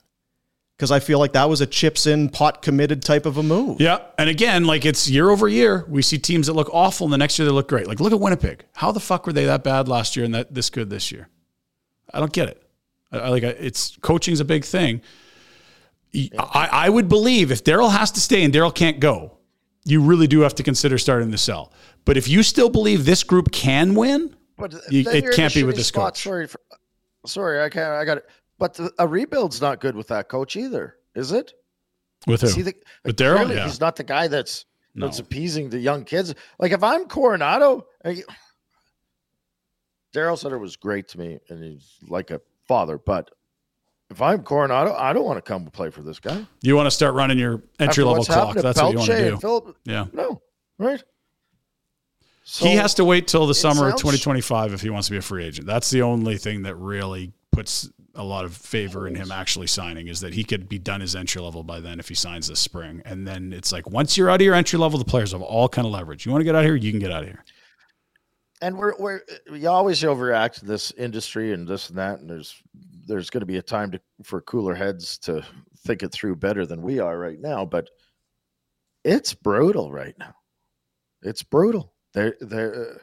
Because I feel like that was a chips in, pot committed type of a move. Yeah, and again, like it's year over year. We see teams that look awful, and the next year they look great. Like look at Winnipeg. How the fuck were they that bad last year and that this good this year? I don't get it. I, I like I- it's coaching's a big thing. I, I would believe if Daryl has to stay and Daryl can't go, you really do have to consider starting to sell. But if you still believe this group can win, But You- it can't be with this spot. coach. Sorry, for, sorry, I can't. I got it. But the, a rebuild's not good with that coach either, is it? with who? he the, With Daryl? Yeah. He's not the guy that's No. that's appeasing the young kids. Like if I'm Coronato, Daryl Sutter was great to me, and he's like a father. But if I'm Coronato, I don't want to come play for this guy. You want to start running your entry After level clock. That's what you want to do. Philip, Yeah. no, right? So, he has to wait till the summer of 2025 if he wants to be a free agent. That's the only thing that really puts a lot of favor in him actually signing is that he could be done his entry level by then if he signs this spring. And then it's like once you're out of your entry level, the players have all kind of leverage. You want to get out of here, you can get out of here. and we're we're you always overreact to this industry and this and that, and there's there's going to be a time to for cooler heads to think it through better than we are right now. But it's brutal right now. It's brutal. There, there uh,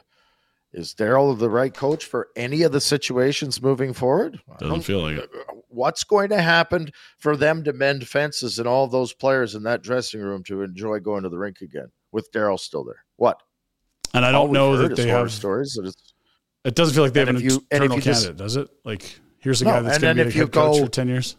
is Daryl the right coach for any of the situations moving forward? Doesn't feel like it. What's going to happen for them to mend fences and all those players in that dressing room to enjoy going to the rink again with Daryl still there? What? And I don't know that they have. stories. That it's, It doesn't feel like they have an you- internal you just- candidate, does it? Like here's a No, guy that's going to be the head coach go- for ten years.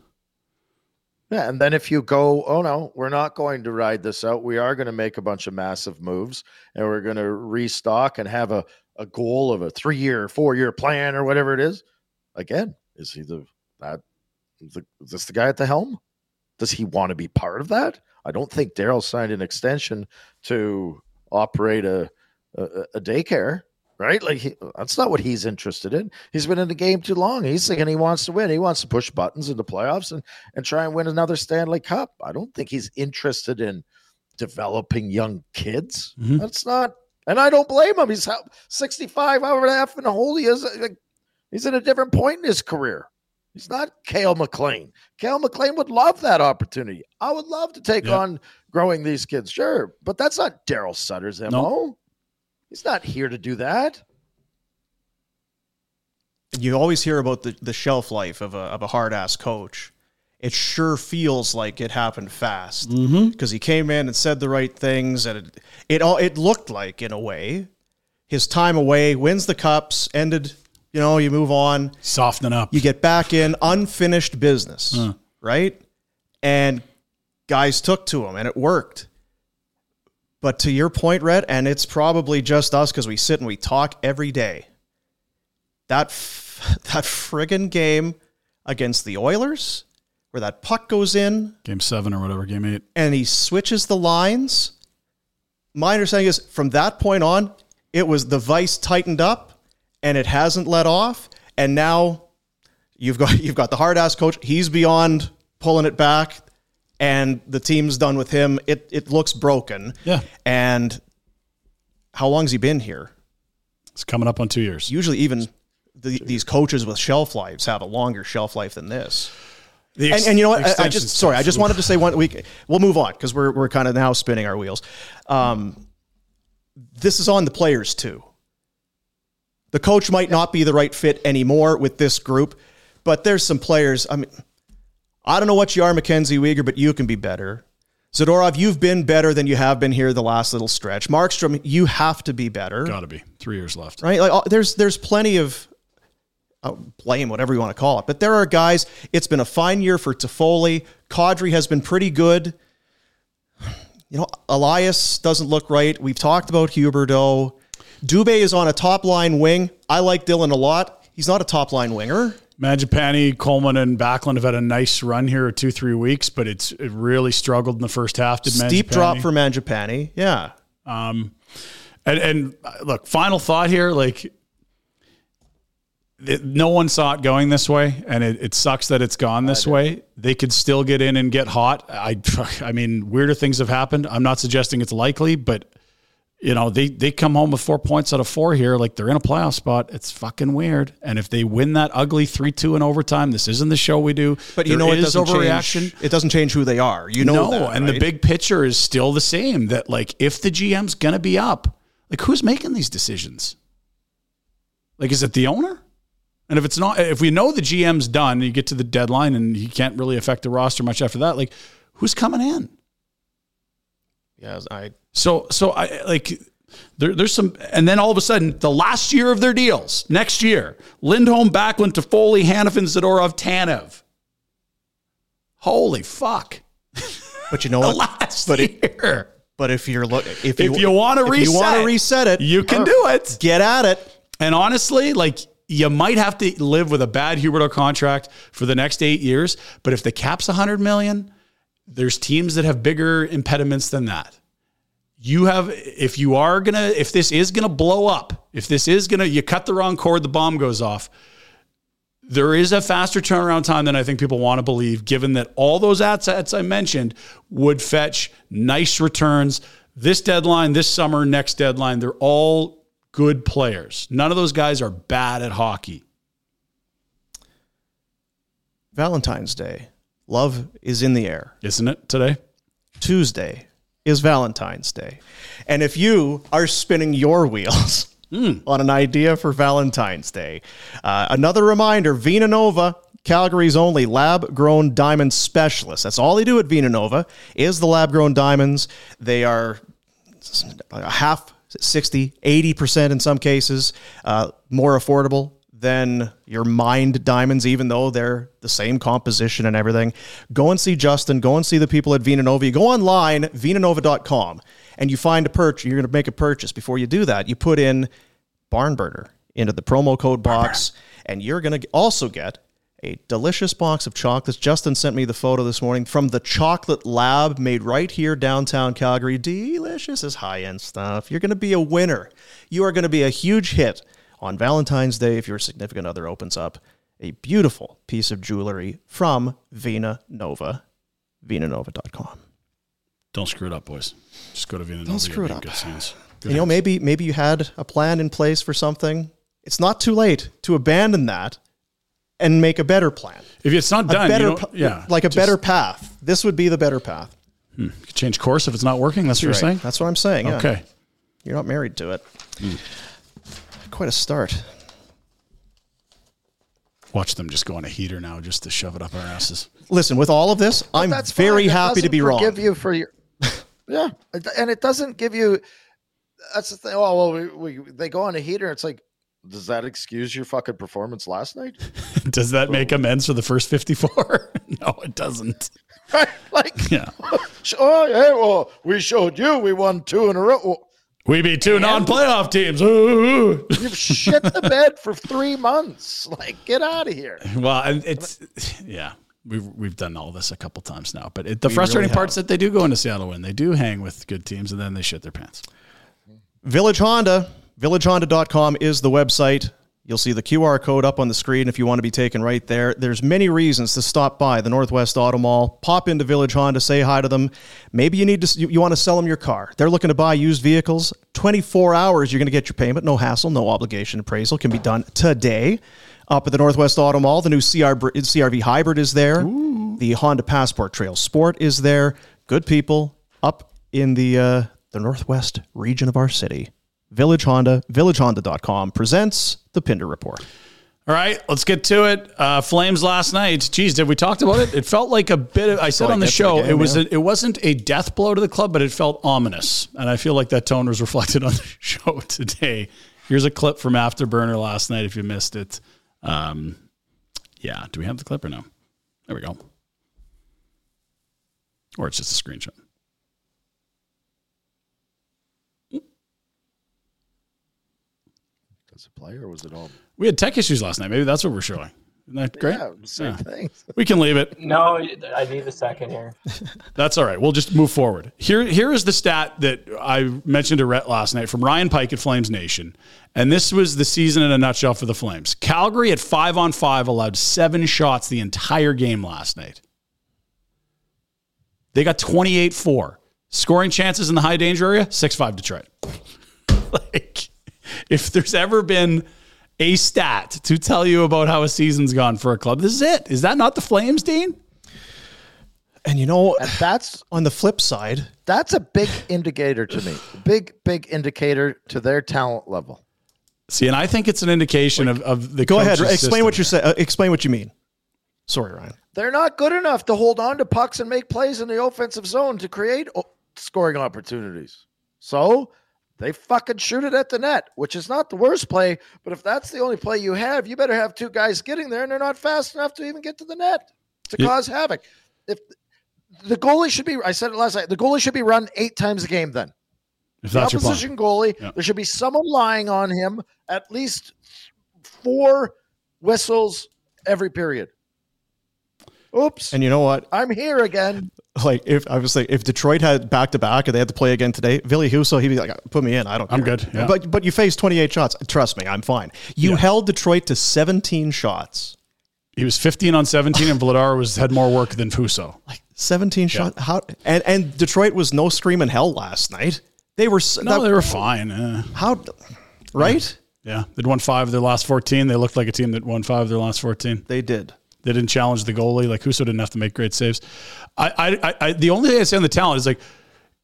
Yeah, and then if you go, oh no, we're not going to ride this out. We are going to make a bunch of massive moves, and we're going to restock and have a, a goal of a three year, four year plan or whatever it is. Again, is he the that the, is this the guy at the helm? Does he want to be part of that? I don't think Daryl signed an extension to operate a a, a daycare, right? Like he, that's not what he's interested in. He's been in the game too long. He's thinking he wants to win. He wants to push buttons in the playoffs and and try and win another Stanley Cup. I don't think he's interested in developing young kids. Mhm. That's not, and I don't blame him. He's how- 65, however half and whole he is. Like, he's in a different point in his career. He's not Kale McLean. Kale McLean would love that opportunity. I would love to take Yeah. on growing these kids, sure, but that's not Daryl Sutter's MO. He's not here to do that. you always hear about the, the shelf life of a, of a hard ass coach. It sure feels like it happened fast mm-hmm. because he came in and said the right things, and it, it all it looked like in a way his time away wins the cups, ended. You know, you move on, Softening up. you get back in unfinished business, right? And guys took to him, and it worked. But to your point, Rhett, and it's probably just us because we sit and we talk every day that f- that friggin' game against the Oilers, where that puck goes in game seven or whatever, game eight. and he switches the lines. My understanding is from that point on, it was the vice tightened up and it hasn't let off. And now you've got you've got the hard ass coach. He's beyond pulling it back, and the team's done with him. It it looks broken. Yeah. And how long's he been here? It's coming up on two years. Usually, even the, these coaches with shelf lives have a longer shelf life than this. The And, and you know what? I, I just sorry. I just wanted to say one week. We'll move on because we're we're kind of now spinning our wheels. Um, this is on the players too. The coach might not be the right fit anymore with this group, but there's some players. I mean, I don't know what you are, Mackenzie Weegar, but you can be better. Zadorov, you've been better than you have been here the last little stretch. Markstrom, you have to be better Got to be three years left. right? Like there's there's plenty of uh, blame, whatever you want to call it, but there are guys. It's been a fine year for Toffoli. Kadri has been pretty good. You know, Elias doesn't look right. We've talked about Huberdeau. Dubé is on a top line wing. I like Dylan a lot. He's not a top line winger. Mangiapane, Coleman, and Backlund have had a nice run here, two three weeks, but it's it really struggled in the first half. Did Steep Mangiapane. drop for Mangiapane. Yeah. Um, and and uh, look, final thought here, like. It, no one saw it going this way, and it, it sucks that it's gone this way. They could still get in and get hot. I, I mean, weirder things have happened. I'm not suggesting it's likely, but you know, they they come home with four points out of four here. Like they're in a playoff spot. It's fucking weird. And if they win that ugly three two in overtime, this isn't the show we do. But you There know it is doesn't overreaction. change. It doesn't change who they are. You know no, that, and the big picture is still the same. That like if the GM's gonna be up, like who's making these decisions? Like, is it the owner? And if it's not, if we know the GM's done, you get to the deadline and he can't really affect the roster much after that. Like, who's coming in? Yeah, I So, so I like there, there's some, and then all of a sudden, the last year of their deals, next year, Lindholm, Backlund, Toffoli, Hanifin, Zadorov, Tanev. Holy fuck! But you know The what? last But it- year. But if you're look, if If you wanna if you want reset, to reset it, you can do it. Get at it. And honestly, like you might have to live with a bad Huberdeau contract for the next eight years. But if the cap's a hundred million, there's teams that have bigger impediments than that. You have, if you are gonna, if this is gonna blow up, if this is gonna, you cut the wrong cord, the bomb goes off. There is a faster turnaround time than I think people want to believe, given that all those assets I mentioned would fetch nice returns this deadline, this summer, next deadline. They're all good players. None of those guys are bad at hockey. Valentine's Day. Love is in the air. Isn't it today? Tuesday is Valentine's Day. And if you are spinning your wheels on an idea for Valentine's Day, uh, another reminder Vina Nova, Calgary's only lab grown diamond specialist. That's all they do at Vina Nova is the lab grown diamonds. They are a half 60 80% in some cases uh, more affordable than your mined diamonds even though they're the same composition and everything go and see justin go and see the people at vina nova you go online vinanova.com and you find a purchase you're going to make a purchase before you do that you put in barn burner into the promo code box and you're going to also get a delicious box of chocolates. Justin sent me the photo this morning from the chocolate lab made right here downtown Calgary. Delicious is high end stuff. You're going to be a winner. You are going to be a huge hit on Valentine's Day if your significant other opens up a beautiful piece of jewelry from Vina Nova, vinanova.com. Don't screw it up, boys. Just go to Vina. Don't screw it up. Good hands. Good You know, maybe maybe you had a plan in place for something. It's not too late to abandon that and make a better plan. if it's not A done, better, you pa- yeah, like a just better path. This would be the better path. Hmm. Could change course if it's not working. That's what you're Right. saying. That's what I'm saying. yeah. Okay. You're not married to it. Hmm. Quite a start. Watch them just go on a heater now, just to shove it up our asses. Listen, with all of this, I'm That's very fine. Happy to be wrong. Forgive you for your, yeah, and it doesn't give you. That's the thing. Oh well, we, we they go on a heater. It's like, does that excuse your fucking performance last night? Does that make amends for the first 54? no, it doesn't. Right? Like, Yeah. oh yeah, well, we showed you we won two in a row. Well, We beat two non-playoff teams. Ooh. You've shit the bed for three months. Like, get out of here. Well, and it's yeah. We've we've done all this a couple times now, but it, the We frustrating really part's that they do go into Seattle win. They do hang with good teams, and then they shit their pants. Village Honda, villagehonda.com is the website. You'll see the QR code up on the screen if you want to be taken right there. There's many reasons to stop by the Northwest Auto Mall. Pop into Village Honda, say hi to them. Maybe you need to you, you want to sell them your car. They're looking to buy used vehicles. 24 hours you're going to get your payment, no hassle, no obligation appraisal can be done today. Up at the Northwest Auto Mall, the new CR, CRV Hybrid is there. The Honda Passport Trail Sport is there. Good people up in the uh, the northwest region of our city. Village Honda, villagehonda.com presents the Pinder Report. All right, let's get to it. Uh, Flames last night. Geez, did we talked about it? It felt like a bit. Of, I said on the to the show, game, it was yeah. a, it wasn't a death blow to the club, but it felt ominous, and I feel like that tone was reflected on the show today. Here's a clip from Afterburner last night. If you missed it, um, yeah. Do we have the clip or no? There we go. Or it's just a screenshot. Does it play or was it all? We had tech issues last night. Maybe that's what we're showing. Isn't that great? Yeah, same Yeah. thing. We can leave it. No, I need a second here. That's all right. We'll just move forward. Here, here is the stat that I mentioned to Rhett last night from Ryan Pike at Flames Nation. And this was the season in a nutshell for the Flames. Calgary at five on five allowed seven shots the entire game last night. They got 28 4. Scoring chances in the high danger area, 6 5 Detroit. like, if there's ever been a stat to tell you about how a season's gone for a club, this is it. Is that not the Flames, Dean? And you know, And that's on the flip side, that's a big indicator to me. Big, big indicator to their talent level. See, and I think it's an indication of, of the. go ahead, coach's explain what you're saying. Uh, explain what you mean. Sorry, Ryan. They're not good enough to hold on to pucks and make plays in the offensive zone to create o- scoring opportunities. So they fucking shoot it at the net, which is not the worst play. But if that's the only play you have, you better have two guys getting there, and they're not fast enough to even get to the net to Yeah. cause havoc. If the goalie should be, I said it last night, the goalie should be run eight times a game. Then If the opposition goalie, Yeah. there should be someone lying on him at least four whistles every period. Oops. And you know what? I'm here again. Like, if I was like, if Detroit had back to back and they had to play again today, Billy Husso, he'd be like, put me in. I don't. Care. I'm good, yeah. But but you faced 28 shots. Trust me, I'm fine. You Yeah. held Detroit to 17 shots. He was 15 on 17, and Vladar was had more work than Husso. Like 17 shots. How and and Detroit was no screaming hell last night. They were No, that- they were fine. eh. how right? Yeah, they'd won five of their last 14. They looked like a team that won five of their last 14. They did. They didn't challenge the goalie. Like Husso didn't have to make great saves. I, I, I the only thing I say on the talent is like,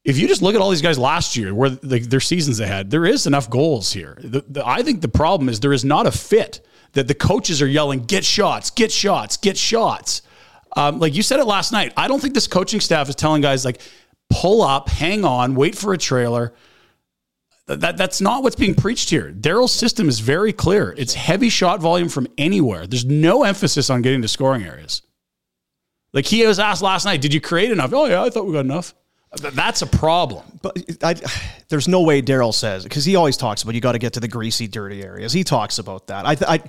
if you just look at all these guys last year, where like their seasons they had, there is enough goals here. The, the, I think the problem is there is not a fit that the coaches are yelling, "Get shots, get shots, get shots." Um, like you said it last night, I don't think this coaching staff is telling guys like, pull up, hang on, wait for a trailer. That, that's not what's being preached here. Daryl's system is very clear. It's heavy shot volume from anywhere. There's no emphasis on getting to scoring areas. Like he was asked last night, did you create enough? Oh yeah, I thought we got enough. That's a problem. But I, there's no way Daryl says because he always talks about you got to get to the greasy, dirty areas. He talks about that. I, I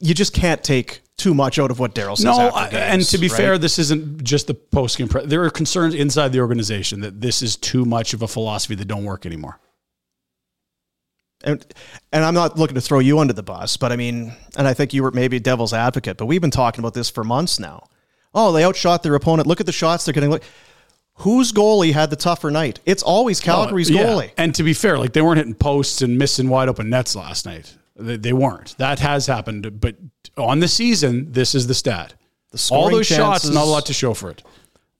you just can't take too much out of what Daryl says. No, games, and to be right? fair, this isn't just the post game. Pre- there are concerns inside the organization that this is too much of a philosophy that don't work anymore. And and I'm not looking to throw you under the bus, but I mean, and I think you were maybe devil's advocate, but we've been talking about this for months now. Oh, they outshot their opponent. Look at the shots they're getting. Look, whose goalie had the tougher night? It's always Calgary's Oh, yeah. goalie. And to be fair, like they weren't hitting posts and missing wide open nets last night. They, they weren't. That has happened, but on the season, this is the stat. The All scoring those shots, not a lot to show for it.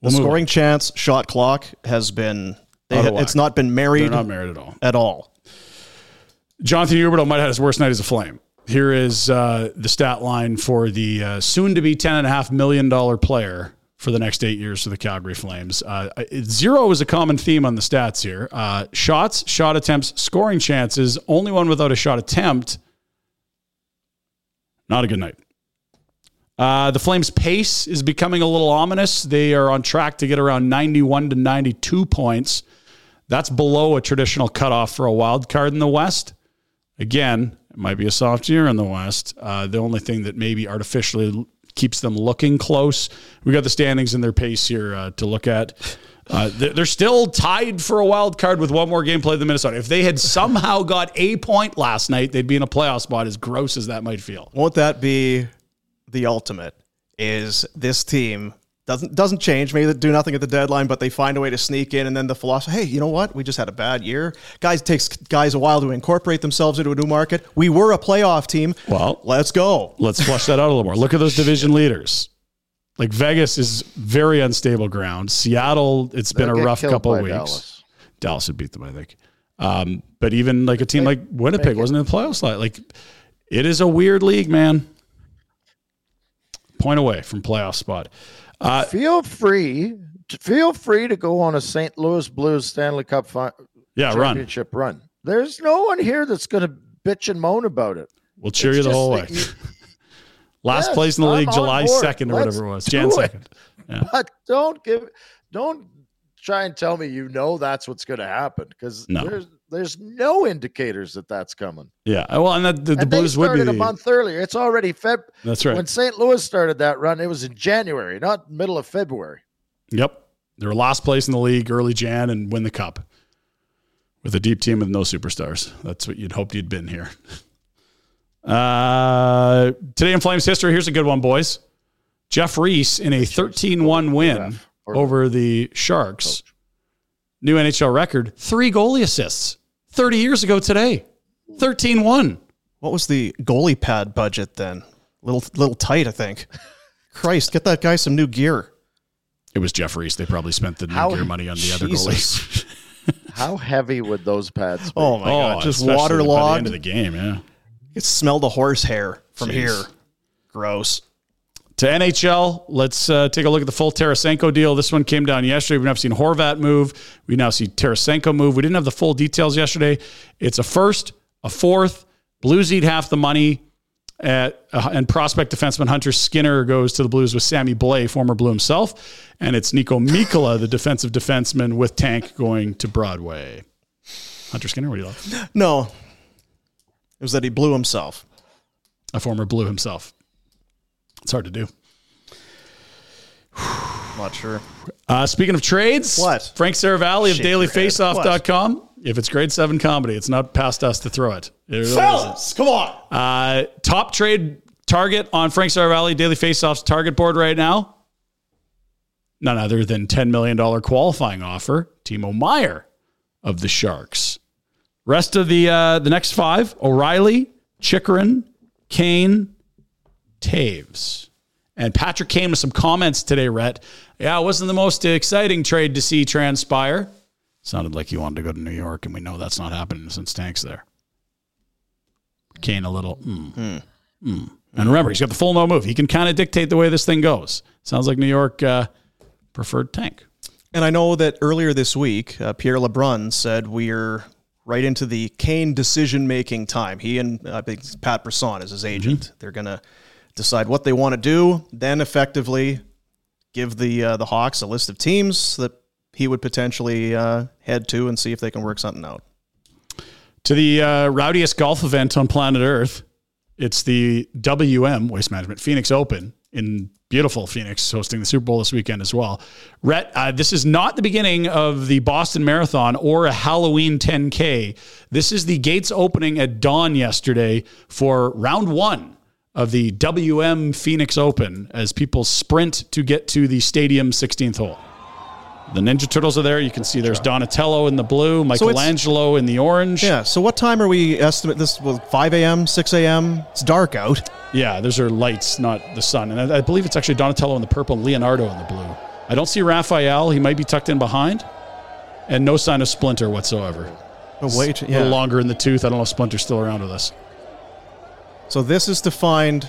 The We'll move scoring chance shot clock has been. They, it's not been They're married not married at all. at all. Jonathan Huberdeau might have had his worst night as a Flame. Here is uh, the stat line for the uh, soon to be $10.5 million player for the next eight years for the Calgary Flames. Uh, zero is a common theme on the stats here. Uh, shots, shot attempts, scoring chances, only one without a shot attempt. Not a good night. Uh, the Flames' pace is becoming a little ominous. They are on track to get around 91 to 92 points. That's below a traditional cutoff for a wild card in the West. Again, it might be a soft year in the West. Uh, the only thing that maybe artificially keeps them looking close. We got the standings and their pace here uh, to look at. Uh, they're still tied for a wild card with one more game played than Minnesota. If they had somehow got a point last night, they'd be in a playoff spot. As gross as that might feel. Won't that be the ultimate? Is this team doesn't doesn't change? Maybe they do nothing at the deadline, but they find a way to sneak in, and then the philosophy. Hey, you know what? We just had a bad year. Guys, it takes guys a while to incorporate themselves into a new market. We were a playoff team. Well, let's go. Let's flush that out a little more. Look at those division leaders. Like Vegas is very unstable ground. Seattle, it's been They'll a rough couple of weeks. Dallas. Dallas would beat them, I think. Um, but even like a team like Winnipeg wasn't in the playoffs. Like, like it is a weird league, man. Point away from playoff spot. Uh, feel free, feel free to go on a St. Louis Blues Stanley Cup fi- Yeah, run. championship run. There's no one here that's going to bitch and moan about it. We'll cheer It's you the whole way. you- Last Yes, place in the I'm league, July second or Let's whatever it was. Jan second. Yeah. But don't give, don't try and tell me you know that's what's going to happen because No. there's there's no indicators that that's coming. Yeah. Well, and that, the, the and Blues they would be started the, a month earlier. It's already Feb. That's right. When St. Louis started that run, it was in January, not middle of February. Yep. They were last place in the league early Jan and win the cup with a deep team with no superstars. That's what you'd hoped you'd been here. Uh, today in Flames history, here's a good one, boys. Jeff Reese in a 13 1 win over the Sharks. New NHL record, three goalie assists 30 years ago today. 13 1. What was the goalie pad budget then? Little little tight, I think. Christ, get that guy some new gear. It was Jeff Reese. They probably spent the new How- gear money on the other goalies. How heavy would those pads be? Oh my oh, god, just especially by the waterlogged. end of the game, yeah. You can smell the horse hair from Jeez. here. Gross. To NHL, let's uh, take a look at the full Tarasenko deal. This one came down yesterday. We've now seen Horvat move. We now see Tarasenko move. We didn't have the full details yesterday. It's a first, a fourth. Blues eat half the money. At, uh, and prospect defenseman Hunter Skinner goes to the Blues with Sammy Blais, former Blue himself. And it's Nico Mikkola, the defensive defenseman, with Tank going to Broadway. Hunter Skinner, what do you love? No. It was that he blew himself. A former Blue himself. It's hard to do. Not sure. Uh, speaking of trades, What? Frank Seravalli of Shake your head. dailyfaceoff.com. If it's grade seven comedy, it's not past us to throw it. It really. Fellas, come on. Uh, top trade target on Frank Seravalli Daily Faceoff's target board right now. None other than $10 million qualifying offer, Timo Meier of the Sharks. Rest of the uh, the next five: O'Reilly, Chychrun, Kane, Toews. And Patrick came with some comments today, Rhett. Yeah, it wasn't the most exciting trade to see transpire. Sounded like he wanted to go to New York, and we know that's not happening since Tank's there. Kane a little. Mm, mm. And remember, he's got the full no move. He can kind of dictate the way this thing goes. Sounds like New York uh, preferred Tank. And I know that earlier this week, uh, Pierre LeBrun said we're right into the Kane decision making time. He and I think Pat Brisson is his agent. They're going to decide what they want to do, then effectively give the uh, the Hawks a list of teams that he would potentially uh, head to and see if they can work something out. To the uh, rowdiest golf event on planet Earth. It's the WM Waste Management Phoenix Open in beautiful Phoenix, hosting the Super Bowl this weekend as well. Rhett, uh, this is not the beginning of the Boston Marathon or a Halloween 10K. This is the gates opening at dawn yesterday for round one of the WM Phoenix Open as people sprint to get to the stadium 16th hole. The Ninja Turtles are there. You can see there's Donatello in the blue, Michelangelo in the orange. Yeah. So what time are we estimate this? Was 5 a.m., 6 a.m.? It's dark out. Yeah, those are lights, not the sun. And I, I believe it's actually Donatello in the purple and Leonardo in the blue. I don't see Raphael. He might be tucked in behind. And no sign of Splinter whatsoever. But wait, A little longer in the tooth. I don't know if Splinter's still around with us. So this is to find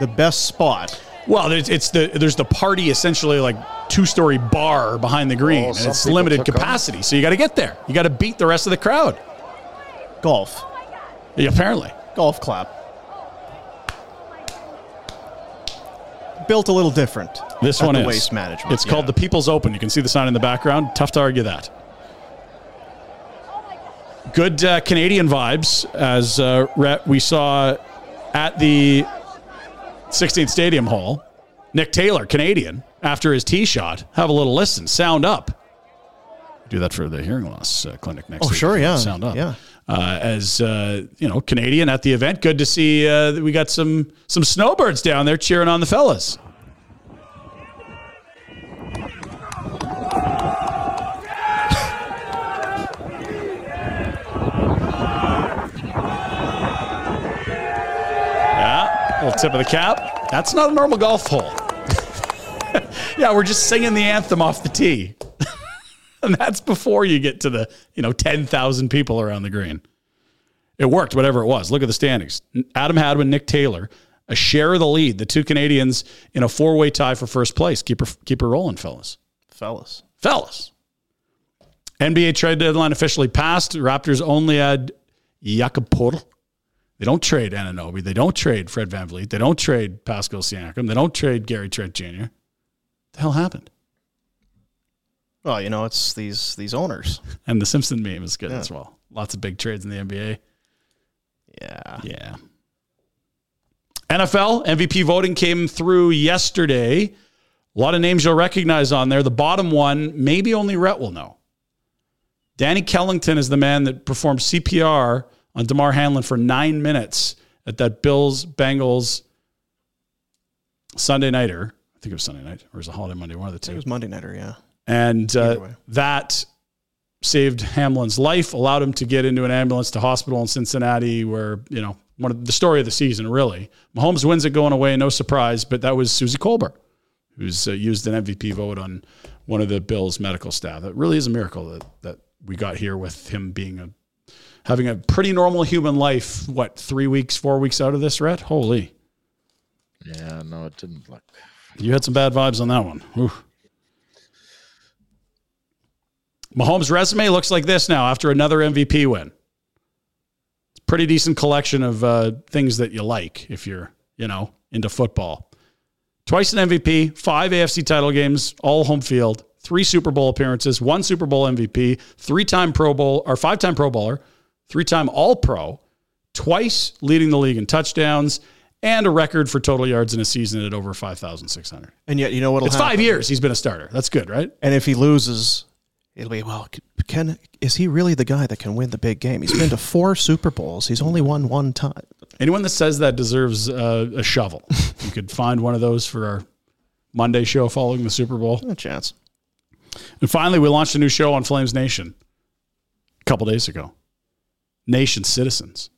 the best spot. Well, there's, it's the there's the party essentially like two story bar behind the green, Oh, and it's limited took 'em. capacity. So you got to get there. You got to beat the rest of the crowd. Golf. Yeah, apparently. Golf clap. Built a little different. This one the is waste management. It's called the People's Open. You can see the sign in the background. Tough to argue that. Good uh, Canadian vibes as uh, Rhett, we saw at the 16th Stadium Hall. Nick Taylor, Canadian, after his tee shot, have a little listen. Sound up. Do that for the hearing loss uh, clinic next Oh, week. sure, yeah. Sound up. Yeah. Uh, as uh, you know, Canadian at the event. Good to see uh, we got some some snowbirds down there cheering on the fellas. Yeah, little tip of the cap. That's not a normal golf hole. yeah, we're just singing the anthem off the tee. and that's before you get to the, you know, 10,000 people around the green. It worked, whatever it was. Look at the standings. Adam Hadwin, Nick Taylor, a share of the lead. The two Canadians in a four-way tie for first place. Keep her, keep her rolling, fellas. fellas. Fellas. NBA trade deadline officially passed. Raptors only had Jakob Poeltl. They don't trade Anunoby. They don't trade Fred VanVleet. They don't trade Pascal Siakam. They don't trade Gary Trent Jr. What the hell happened? Well, you know, it's these these owners. And the Simpson meme is good Yeah. as well. Lots of big trades in the NBA. Yeah. Yeah. NFL MVP voting came through yesterday. A lot of names you'll recognize on there. The bottom one, maybe only Rhett will know. Denny Kellington is the man that performed CPR on Damar Hamlin for nine minutes at that Bills Bengals Sunday nighter. I think it was Sunday night or was it holiday Monday, one of the two. It was Monday nighter, yeah. And uh, that saved Hamlin's life, allowed him to get into an ambulance to hospital in Cincinnati, where, you know, one of the story of the season, really. Mahomes wins it going away, no surprise, but that was Suzy Kolber, who's uh, used an MVP vote on one of the Bills' medical staff. It really is a miracle that, that we got here with him being a having a pretty normal human life. What three weeks, four weeks out of this, Rhett? Holy, Yeah, no, it didn't look. you had some bad vibes on that one. Ooh. Mahomes' resume looks like this now after another MVP win. It's a pretty decent collection of uh, things that you like if you're, you know, into football. Twice an MVP, five AFC title games, all home field, three Super Bowl appearances, one Super Bowl MVP, three time Pro Bowl or five time Pro Bowler, three time All Pro, twice leading the league in touchdowns, and a record for total yards in a season at over 5,600. And yet, you know what'll It's happen? five years he's been a starter. That's good, right? And if he loses, it'll be well. Can is he really the guy that can win the big game? He's been to four Super Bowls. He's only won one time. Anyone that says that deserves uh, a shovel. you could find one of those for our Monday show following the Super Bowl. No chance. And finally, we launched a new show on Flames Nation a couple days ago. Nation citizens.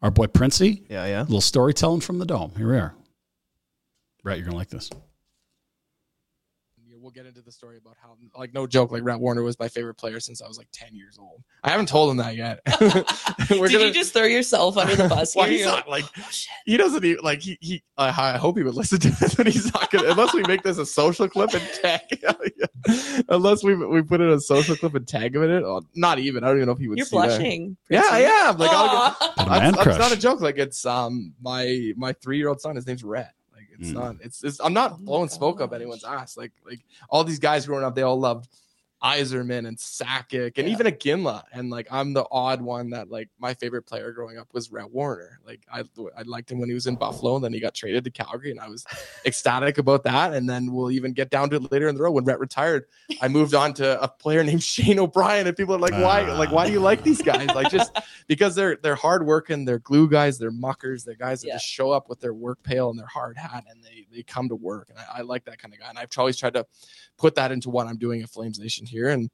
Our boy Princey, Yeah, yeah. little storytelling from the dome. Here we are. Brett, you're gonna like this. We'll get into the story about how, like, no joke, like Rhett Warrener was my favorite player since I was like 10 years old. I haven't told him that yet. We're Did gonna- you just throw yourself under the bus? Well, he's not like, like oh, shit. he doesn't even like he he. I I hope he would listen to this, but he's not gonna unless we make this a social clip and tag. unless we we put it a social clip and tag him in it. Oh, not even. I don't even know if he would. You're see that. blushing. Yeah, I am. Like, I'll Aw. get, Got a man that's, that's not a joke. Like, it's um my my three year old son. His name's Rhett. Like, it's Mm. not. It's, it's I'm not Oh blowing smoke up anyone's ass. Like like all these guys growing up, they all loved Yzerman and Sakic and Yeah. even Iginla. And like I'm the odd one that like my favorite player growing up was Rhett Warrener. Like I I liked him when he was in Buffalo and then he got traded to Calgary and I was ecstatic about that. And then we'll even get down to it later in the row when Rhett retired. I moved on to a player named Shane O'Brien and people are like, why? Like, why do you like these guys? Like just because they're they're hard working, they're glue guys, they're muckers, they're guys that Yeah. just show up with their work pail and their hard hat and they they come to work. And I, I like that kind of guy. And I've always tried to put that into what I'm doing at Flames Nation here. And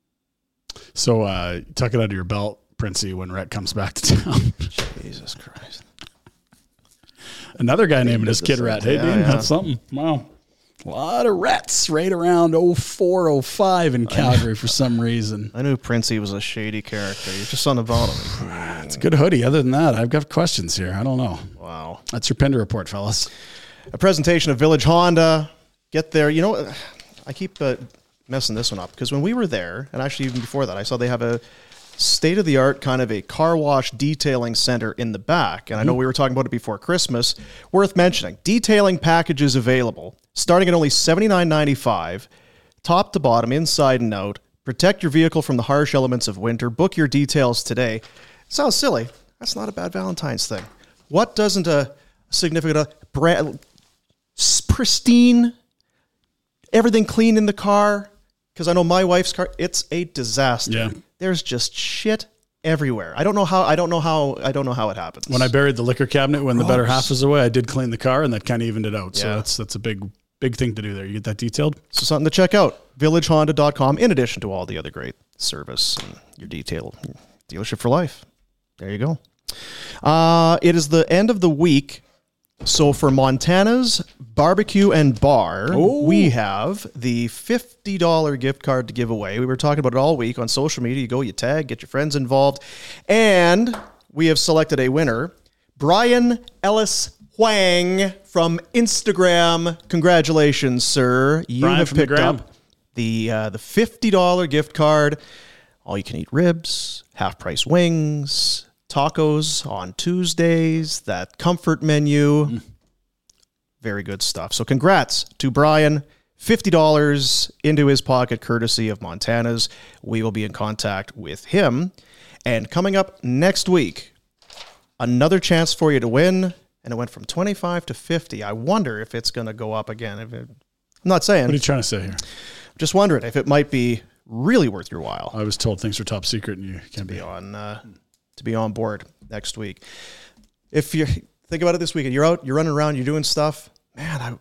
So uh, tuck it under your belt, Princey, when Rhett comes back to town. Jesus Christ. Another guy naming his kid the Rat. Hey, yeah, Dean, yeah. that's something. Wow. A lot of rats right around 04, 05 in Calgary for some reason. I knew Princey was a shady character. You're just on the bottom. It's a good hoodie. Other than that, I've got questions here. I don't know. Wow. That's your Pinder report, fellas. A presentation of Village Honda. Get there. You know, I keep uh, messing this one up because when we were there, and actually even before that, I saw they have a state of the art kind of a car wash detailing center in the back. And I know we were talking about it before Christmas. Worth mentioning detailing packages available starting at only $79.95, top to bottom, inside and out. Protect your vehicle from the harsh elements of winter. Book your details today. Sounds silly. That's not a bad Valentine's thing. What doesn't a significant uh, brand pristine, everything clean in the car? Because I know my wife's car, it's a disaster. Yeah. There's just shit everywhere. I don't know how. I don't know how. I don't know how it happens. When I buried the liquor cabinet when the better half was away, I did clean the car and that kind of evened it out. Yeah. So that's that's a big big thing to do there. You get that detailed? So something to check out. VillageHonda.com, in addition to all the other great service and your detail dealership for life. There you go. Uh, it is the end of the week. So for Montana's barbecue and bar, we have the $50 gift card to give away. We were talking about it all week on social media. You go, you tag, get your friends involved. And we have selected a winner, Brian Ellis Huang from Instagram. Congratulations, sir. You Brian have the picked gram. up the uh, the $50 gift card. All you can eat ribs, half price wings, tacos on Tuesdays, that comfort menu. Very good stuff. So congrats to Brian. $50 into his pocket courtesy of Montana's. We will be in contact with him. And coming up next week, another chance for you to win. And it went from 25 to 50. I wonder if it's going to go up again. If it, I'm not saying. What are you trying to say here? Just wondering if it might be really worth your while I was told things are top secret and you can't be be on uh, to be on board next week. If you think about it this weekend, you're out, you're running around, you're doing stuff. Man, I,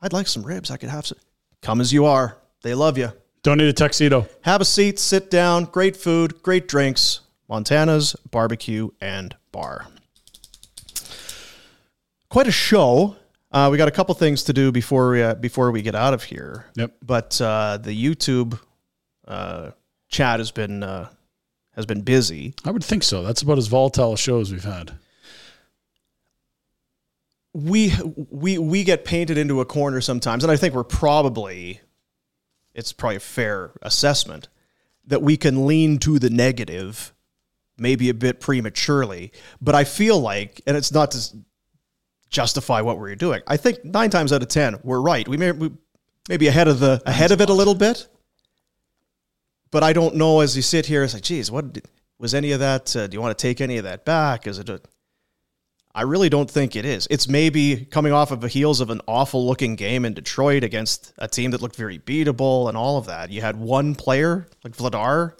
I'd like some ribs. I could have some. Come as you are. They love you. Don't need a tuxedo. Have a seat, sit down. Great food, great drinks. Montana's barbecue and bar. Quite a show. Uh, we got a couple things to do before we uh, before we get out of here. Yep. But uh, the YouTube uh, chat has been uh, has been busy. I would think so. That's about as volatile a show as we've had. we we we get painted into a corner sometimes, and I think we're probably it's probably a fair assessment that we can lean to the negative, maybe a bit prematurely. But I feel like, and it's not to justify what we're doing. I think nine times out of ten we're right. We may we maybe ahead of the ahead of it a little bit, but I don't know. As you sit here, it's like, geez, what was any of that? Uh, do you want to take any of that back? Is it a I really don't think it is. It's maybe coming off of the heels of an awful looking game in Detroit against a team that looked very beatable and all of that. You had one player like Vladar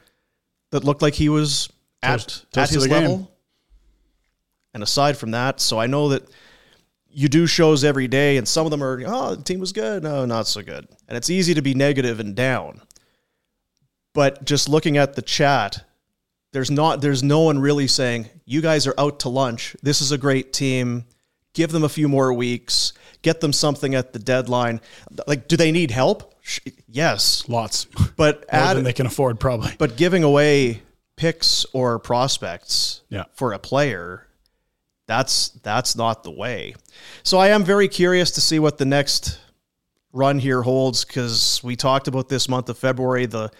that looked like he was at, Toast- at toast his game. level. And aside from that, so I know that you do shows every day, and some of them are, oh, the team was good. No, not so good. And it's easy to be negative and down. But just looking at the chat, there's not there's no one really saying you guys are out to lunch. This is a great team. Give them a few more weeks. Get them something at the deadline. Like, do they need help? Yes, Lots. but More add than they can afford, probably. but giving away picks or prospects Yeah. for a player that's that's not the way so i am very curious to see what the next run here holds because we talked about this month of february the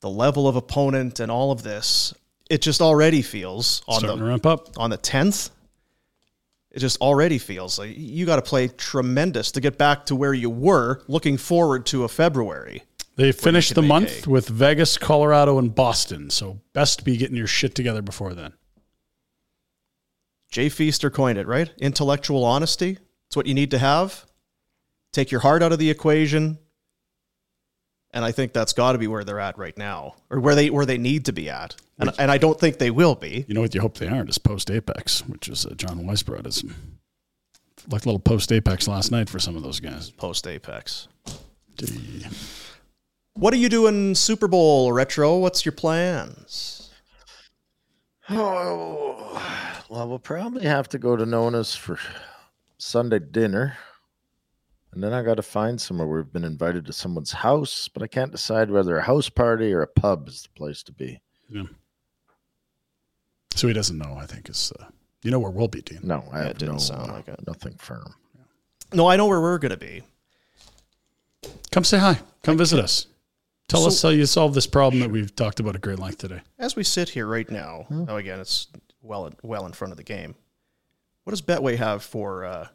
the level of opponent and all of this it just already feels on Starting the ramp up. on the 10th it just already feels like you got to play tremendous to get back to where you were looking forward to a february They finished the month hay. with Vegas, Colorado, and Boston. So best be getting your shit together before then. Jay Feaster coined it, right? Intellectual honesty. It's what you need to have. Take your heart out of the equation. And I think that's got to be where they're at right now, or where they where they need to be at. And, and I don't think they will be. You know what you hope they aren't is post Apex, which is uh, John Weiss brought us. Like a little post Apex last night for some of those guys. Post Apex. Gee. What are you doing Super Bowl retro? What's your plans? Oh, well, we'll probably have to go to Nona's for Sunday dinner. And then I got to find somewhere. We've been invited to someone's house, but I can't decide whether a house party or a pub is the place to be. Yeah. So he doesn't know, I think, is uh, you know where we'll be, Dean. No, I That have didn't no, sound uh, like it. nothing firm. No, I know where we're going to be. Come say hi. Come visit us. Tell So- us how you solved this problem that we've talked about at great length today. As we sit here right now, oh, again, it's well well in front of the game. What does Betway have for uh,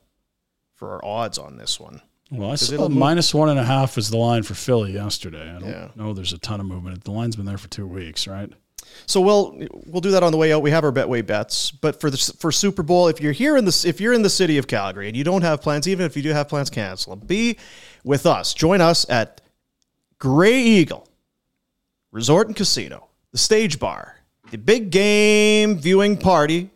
for our odds on this one? Well, I saw minus one and a half is the line for Philly yesterday. I don't Yeah. know there's a ton of movement. The line's been there for two weeks, right? So we'll we'll do that on the way out. We have our Betway bets, but for the for Super Bowl, if you're here in the if you're in the city of Calgary and you don't have plans, even if you do have plans, cancel them. Be with us. Join us at Grey Eagle Resort and Casino, the Stage Bar, the big game viewing party.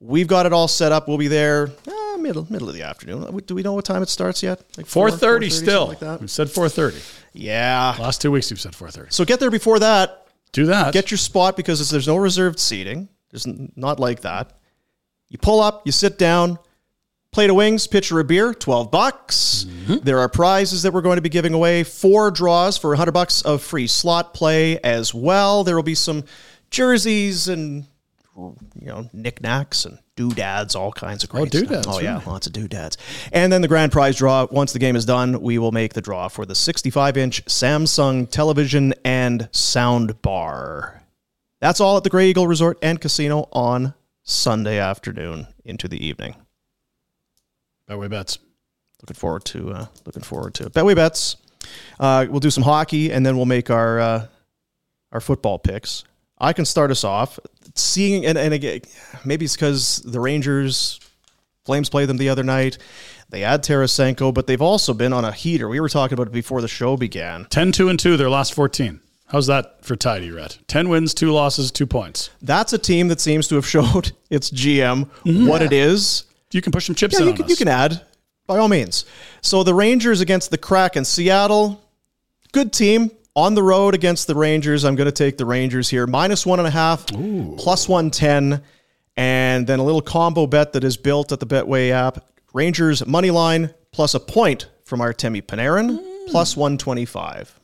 We've got it all set up. We'll be there uh, middle middle of the afternoon. Uh, do we know what time it starts yet? Like 4:30, still. Like that? we said four thirty. Yeah. Last two weeks we've said four thirty. So get there before that. Do that. Get your spot because there's no reserved seating. There's not like that. You pull up, you sit down, plate of wings, pitcher of beer, 12 bucks. Mm-hmm. There are prizes that we're going to be giving away, four draws for 100 bucks of free slot play as well. There will be some jerseys and you know, knickknacks and doodads, all kinds of great doodads, stuff. Oh, yeah, really? lots of doodads. And then the grand prize draw, once the game is done, we will make the draw for the 65 inch Samsung television and sound bar. That's all at the Grey Eagle Resort and Casino on Sunday afternoon into the evening. Betway bets. Looking forward to uh, looking forward to it. Betway bets. Uh, we'll do some hockey and then we'll make our uh, our football picks. I can start us off. Seeing and, and again, maybe it's because the Rangers Flames played them the other night. They add Tarasenko, but they've also been on a heater. We were talking about it before the show began. 10 2 and 2 their last 14. How's that for tidy, Red? 10 wins, 2 losses, 2 points. That's a team that seems to have showed its GM mm-hmm. what it is. You can push some chips Yeah, in you on can, you can add by all means. So the Rangers against the Kraken, Seattle, good team on the road against the Rangers. I'm going to take the Rangers here, minus one and a half, plus one ten, and then a little combo bet that is built at the Betway app. Rangers money line plus a point from Artemi Panarin, mm. plus one twenty five.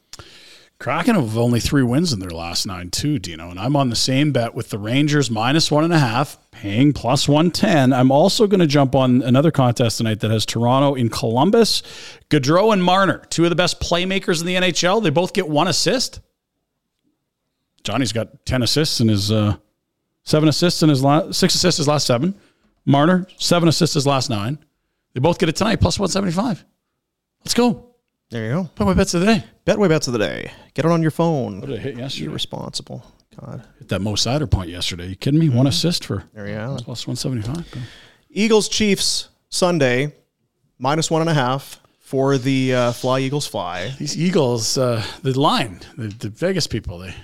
Kraken have only three wins in their last nine, too, Dino. And I'm on the same bet with the Rangers minus one and a half, paying plus 110. I'm also going to jump on another contest tonight that has Toronto in Columbus. Gaudreau and Marner, two of the best playmakers in the NHL. They both get one assist. Johnny's got 10 assists in his, uh, seven assists in his last, six assists his last seven. Marner, seven assists his last nine. They both get it tonight, plus 175. Let's go. There you go. Put my bets of the day. Betway bets of the day. Get it on your phone. What did I hit yesterday? Be responsible. God. Hit that Mo Seider point yesterday. You kidding me? One assist for There you go. plus 175. bro. Eagles Chiefs Sunday, minus one and a half for the uh, Fly Eagles Fly. These Eagles, uh, the line, the, the Vegas people, they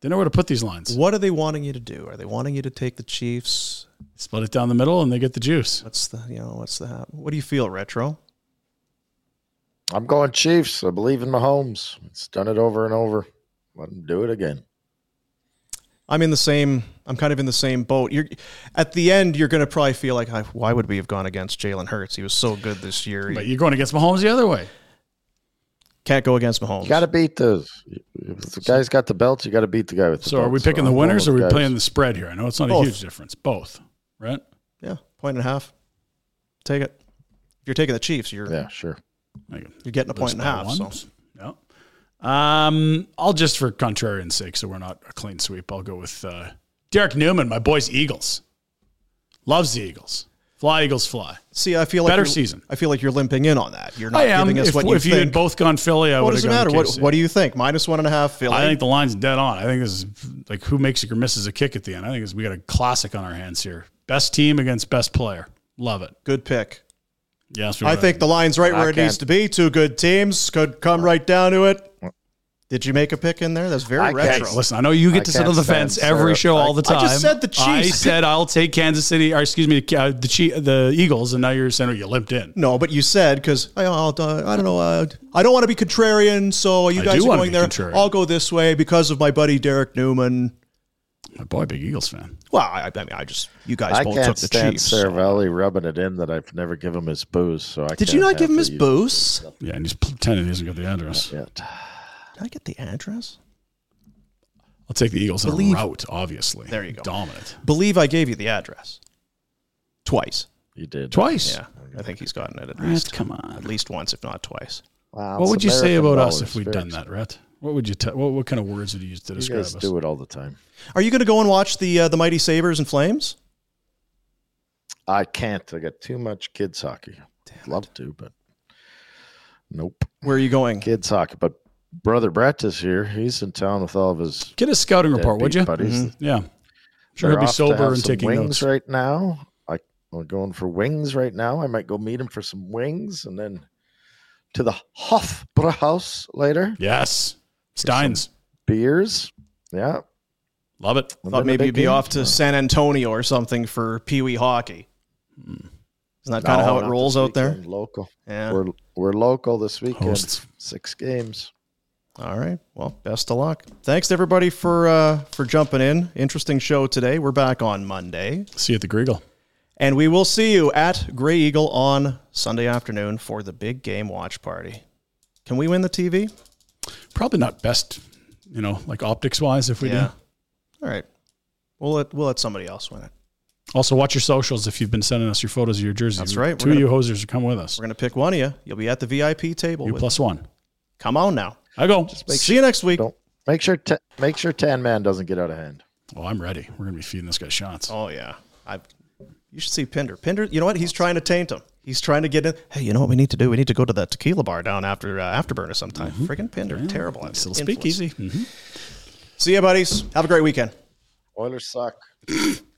they know where to put these lines. What are they wanting you to do? Are they wanting you to take the Chiefs? Split it down the middle and they get the juice. What's the you know what's the what do you feel retro? I'm going Chiefs. I believe in Mahomes. It's done it over and over. Let him do it again. I'm in the same. I'm kind of in the same boat. You're at the end. You're going to probably feel like, why would we have gone against Jalen Hurts? He was so good this year. But you're going against Mahomes the other way. Can't go against Mahomes. You got to beat those. If the guy's got the belt, you got to beat the guy with the So belt. are we picking the winners or are we guys- playing the spread here? I know it's not a huge difference. Both, right? Yeah, point and a half. Take it. If you're taking the Chiefs, you're Yeah, sure. Like, you're getting a point and a half. So. Yeah. Um, I'll just for contrarian's sake, so we're not a clean sweep. I'll go with uh, Derek Newman, my boys, Eagles. Loves the Eagles. Fly Eagles, fly. see, I feel like Better season. I feel like you're limping in on that. You're not giving us If, what you if you think. had both gone Philly, I would have. what does gone matter? What, what do you think? Minus one and a half. Philly. I think the line's dead on. I think this is like who makes it or misses a kick at the end. I think we got a classic on our hands here. Best team against best player. Love it. good pick. Yes, I think the line's right where I it needs can't- to be. Two good teams could come right down to it. Did you make a pick in there? That's very I can't- retro. Listen, I know you get I to sit on the fence every Sarah. show all the time. I just said the Chiefs. I Chiefs. said I'll take Kansas City, or excuse me, uh, the Chief, the Eagles, and now you're saying oh, you limped in. No, but you said because I, I'll, uh, I don't know. Uh, I don't want to be contrarian, so you guys are going there. contrarian. I'll go this way because of my buddy Derek Newman. My boy, big Eagles fan. Well, I, I mean, I just you guys I both can't took the stand Chiefs. so- rubbing it in that I've never given him his booze. So I Did you not give him his use booze? Yeah, and he's pretending he hasn't got the address. it. Did I get the address? I'll take the Eagles on a route, obviously. There you go. Dominant. Believe I gave you the address twice. You did Twice. Yeah, I think he's gotten it at Rhett, least come on. at least once, if not twice. Wow, What it's would you say about us if we'd Very done that, Rhett? What would you? tell? what, what kind of words would you use to You describe guys us? do it all the time. Are you going to go and watch the uh, the Mighty Sabres and Flames? I can't. I got too much kids hockey. Love to, but nope. Where are you going? Kids hockey. But brother Brett is here. He's in town with all of his Get a scouting report, would you? deadbeat buddies. Yeah. Sure, he'll be sober and some taking wings notes. right now. I, we're going for wings right now. I might go meet him for some wings and then to the Hofbrauhaus later. Yes. Steins. Beers. Yeah. Love it. And Thought maybe you'd be game. off to San Antonio or something for Pee Wee hockey. Isn't that kind of how it rolls out there? Local. Yeah. We're we're local this weekend. Hosts. Six games. All right. Well, best of luck. Thanks to everybody for uh, for jumping in. Interesting show today. We're back on Monday, See you at the Griggle. and we will see you at Grey Eagle on Sunday afternoon for the big game watch party. Can we win the TV? Probably not best, you know, like optics wise if we yeah. do. All right. We'll let we'll let somebody else win it. Also, watch your socials if you've been sending us your photos of your jerseys. That's right. Two We're of you hosers are come with us. We're gonna pick one of you. You'll be at the VIP table. You with- plus one. Come on now. I go. See you next week. Make sure ta- make sure Tan Man doesn't get out of hand. Oh, I'm ready. We're gonna be feeding this guy shots. Oh yeah, I. You should see Pinder. Pinder, you know what? He's trying to taint him. He's trying to get in. Hey, you know what we need to do? We need to go to that tequila bar down after uh, Afterburner sometime. Friggin' Pinder, terrible. Mm-hmm. Nice little influence. speakeasy. Mhm. See ya, buddies. Have a great weekend. Oilers suck.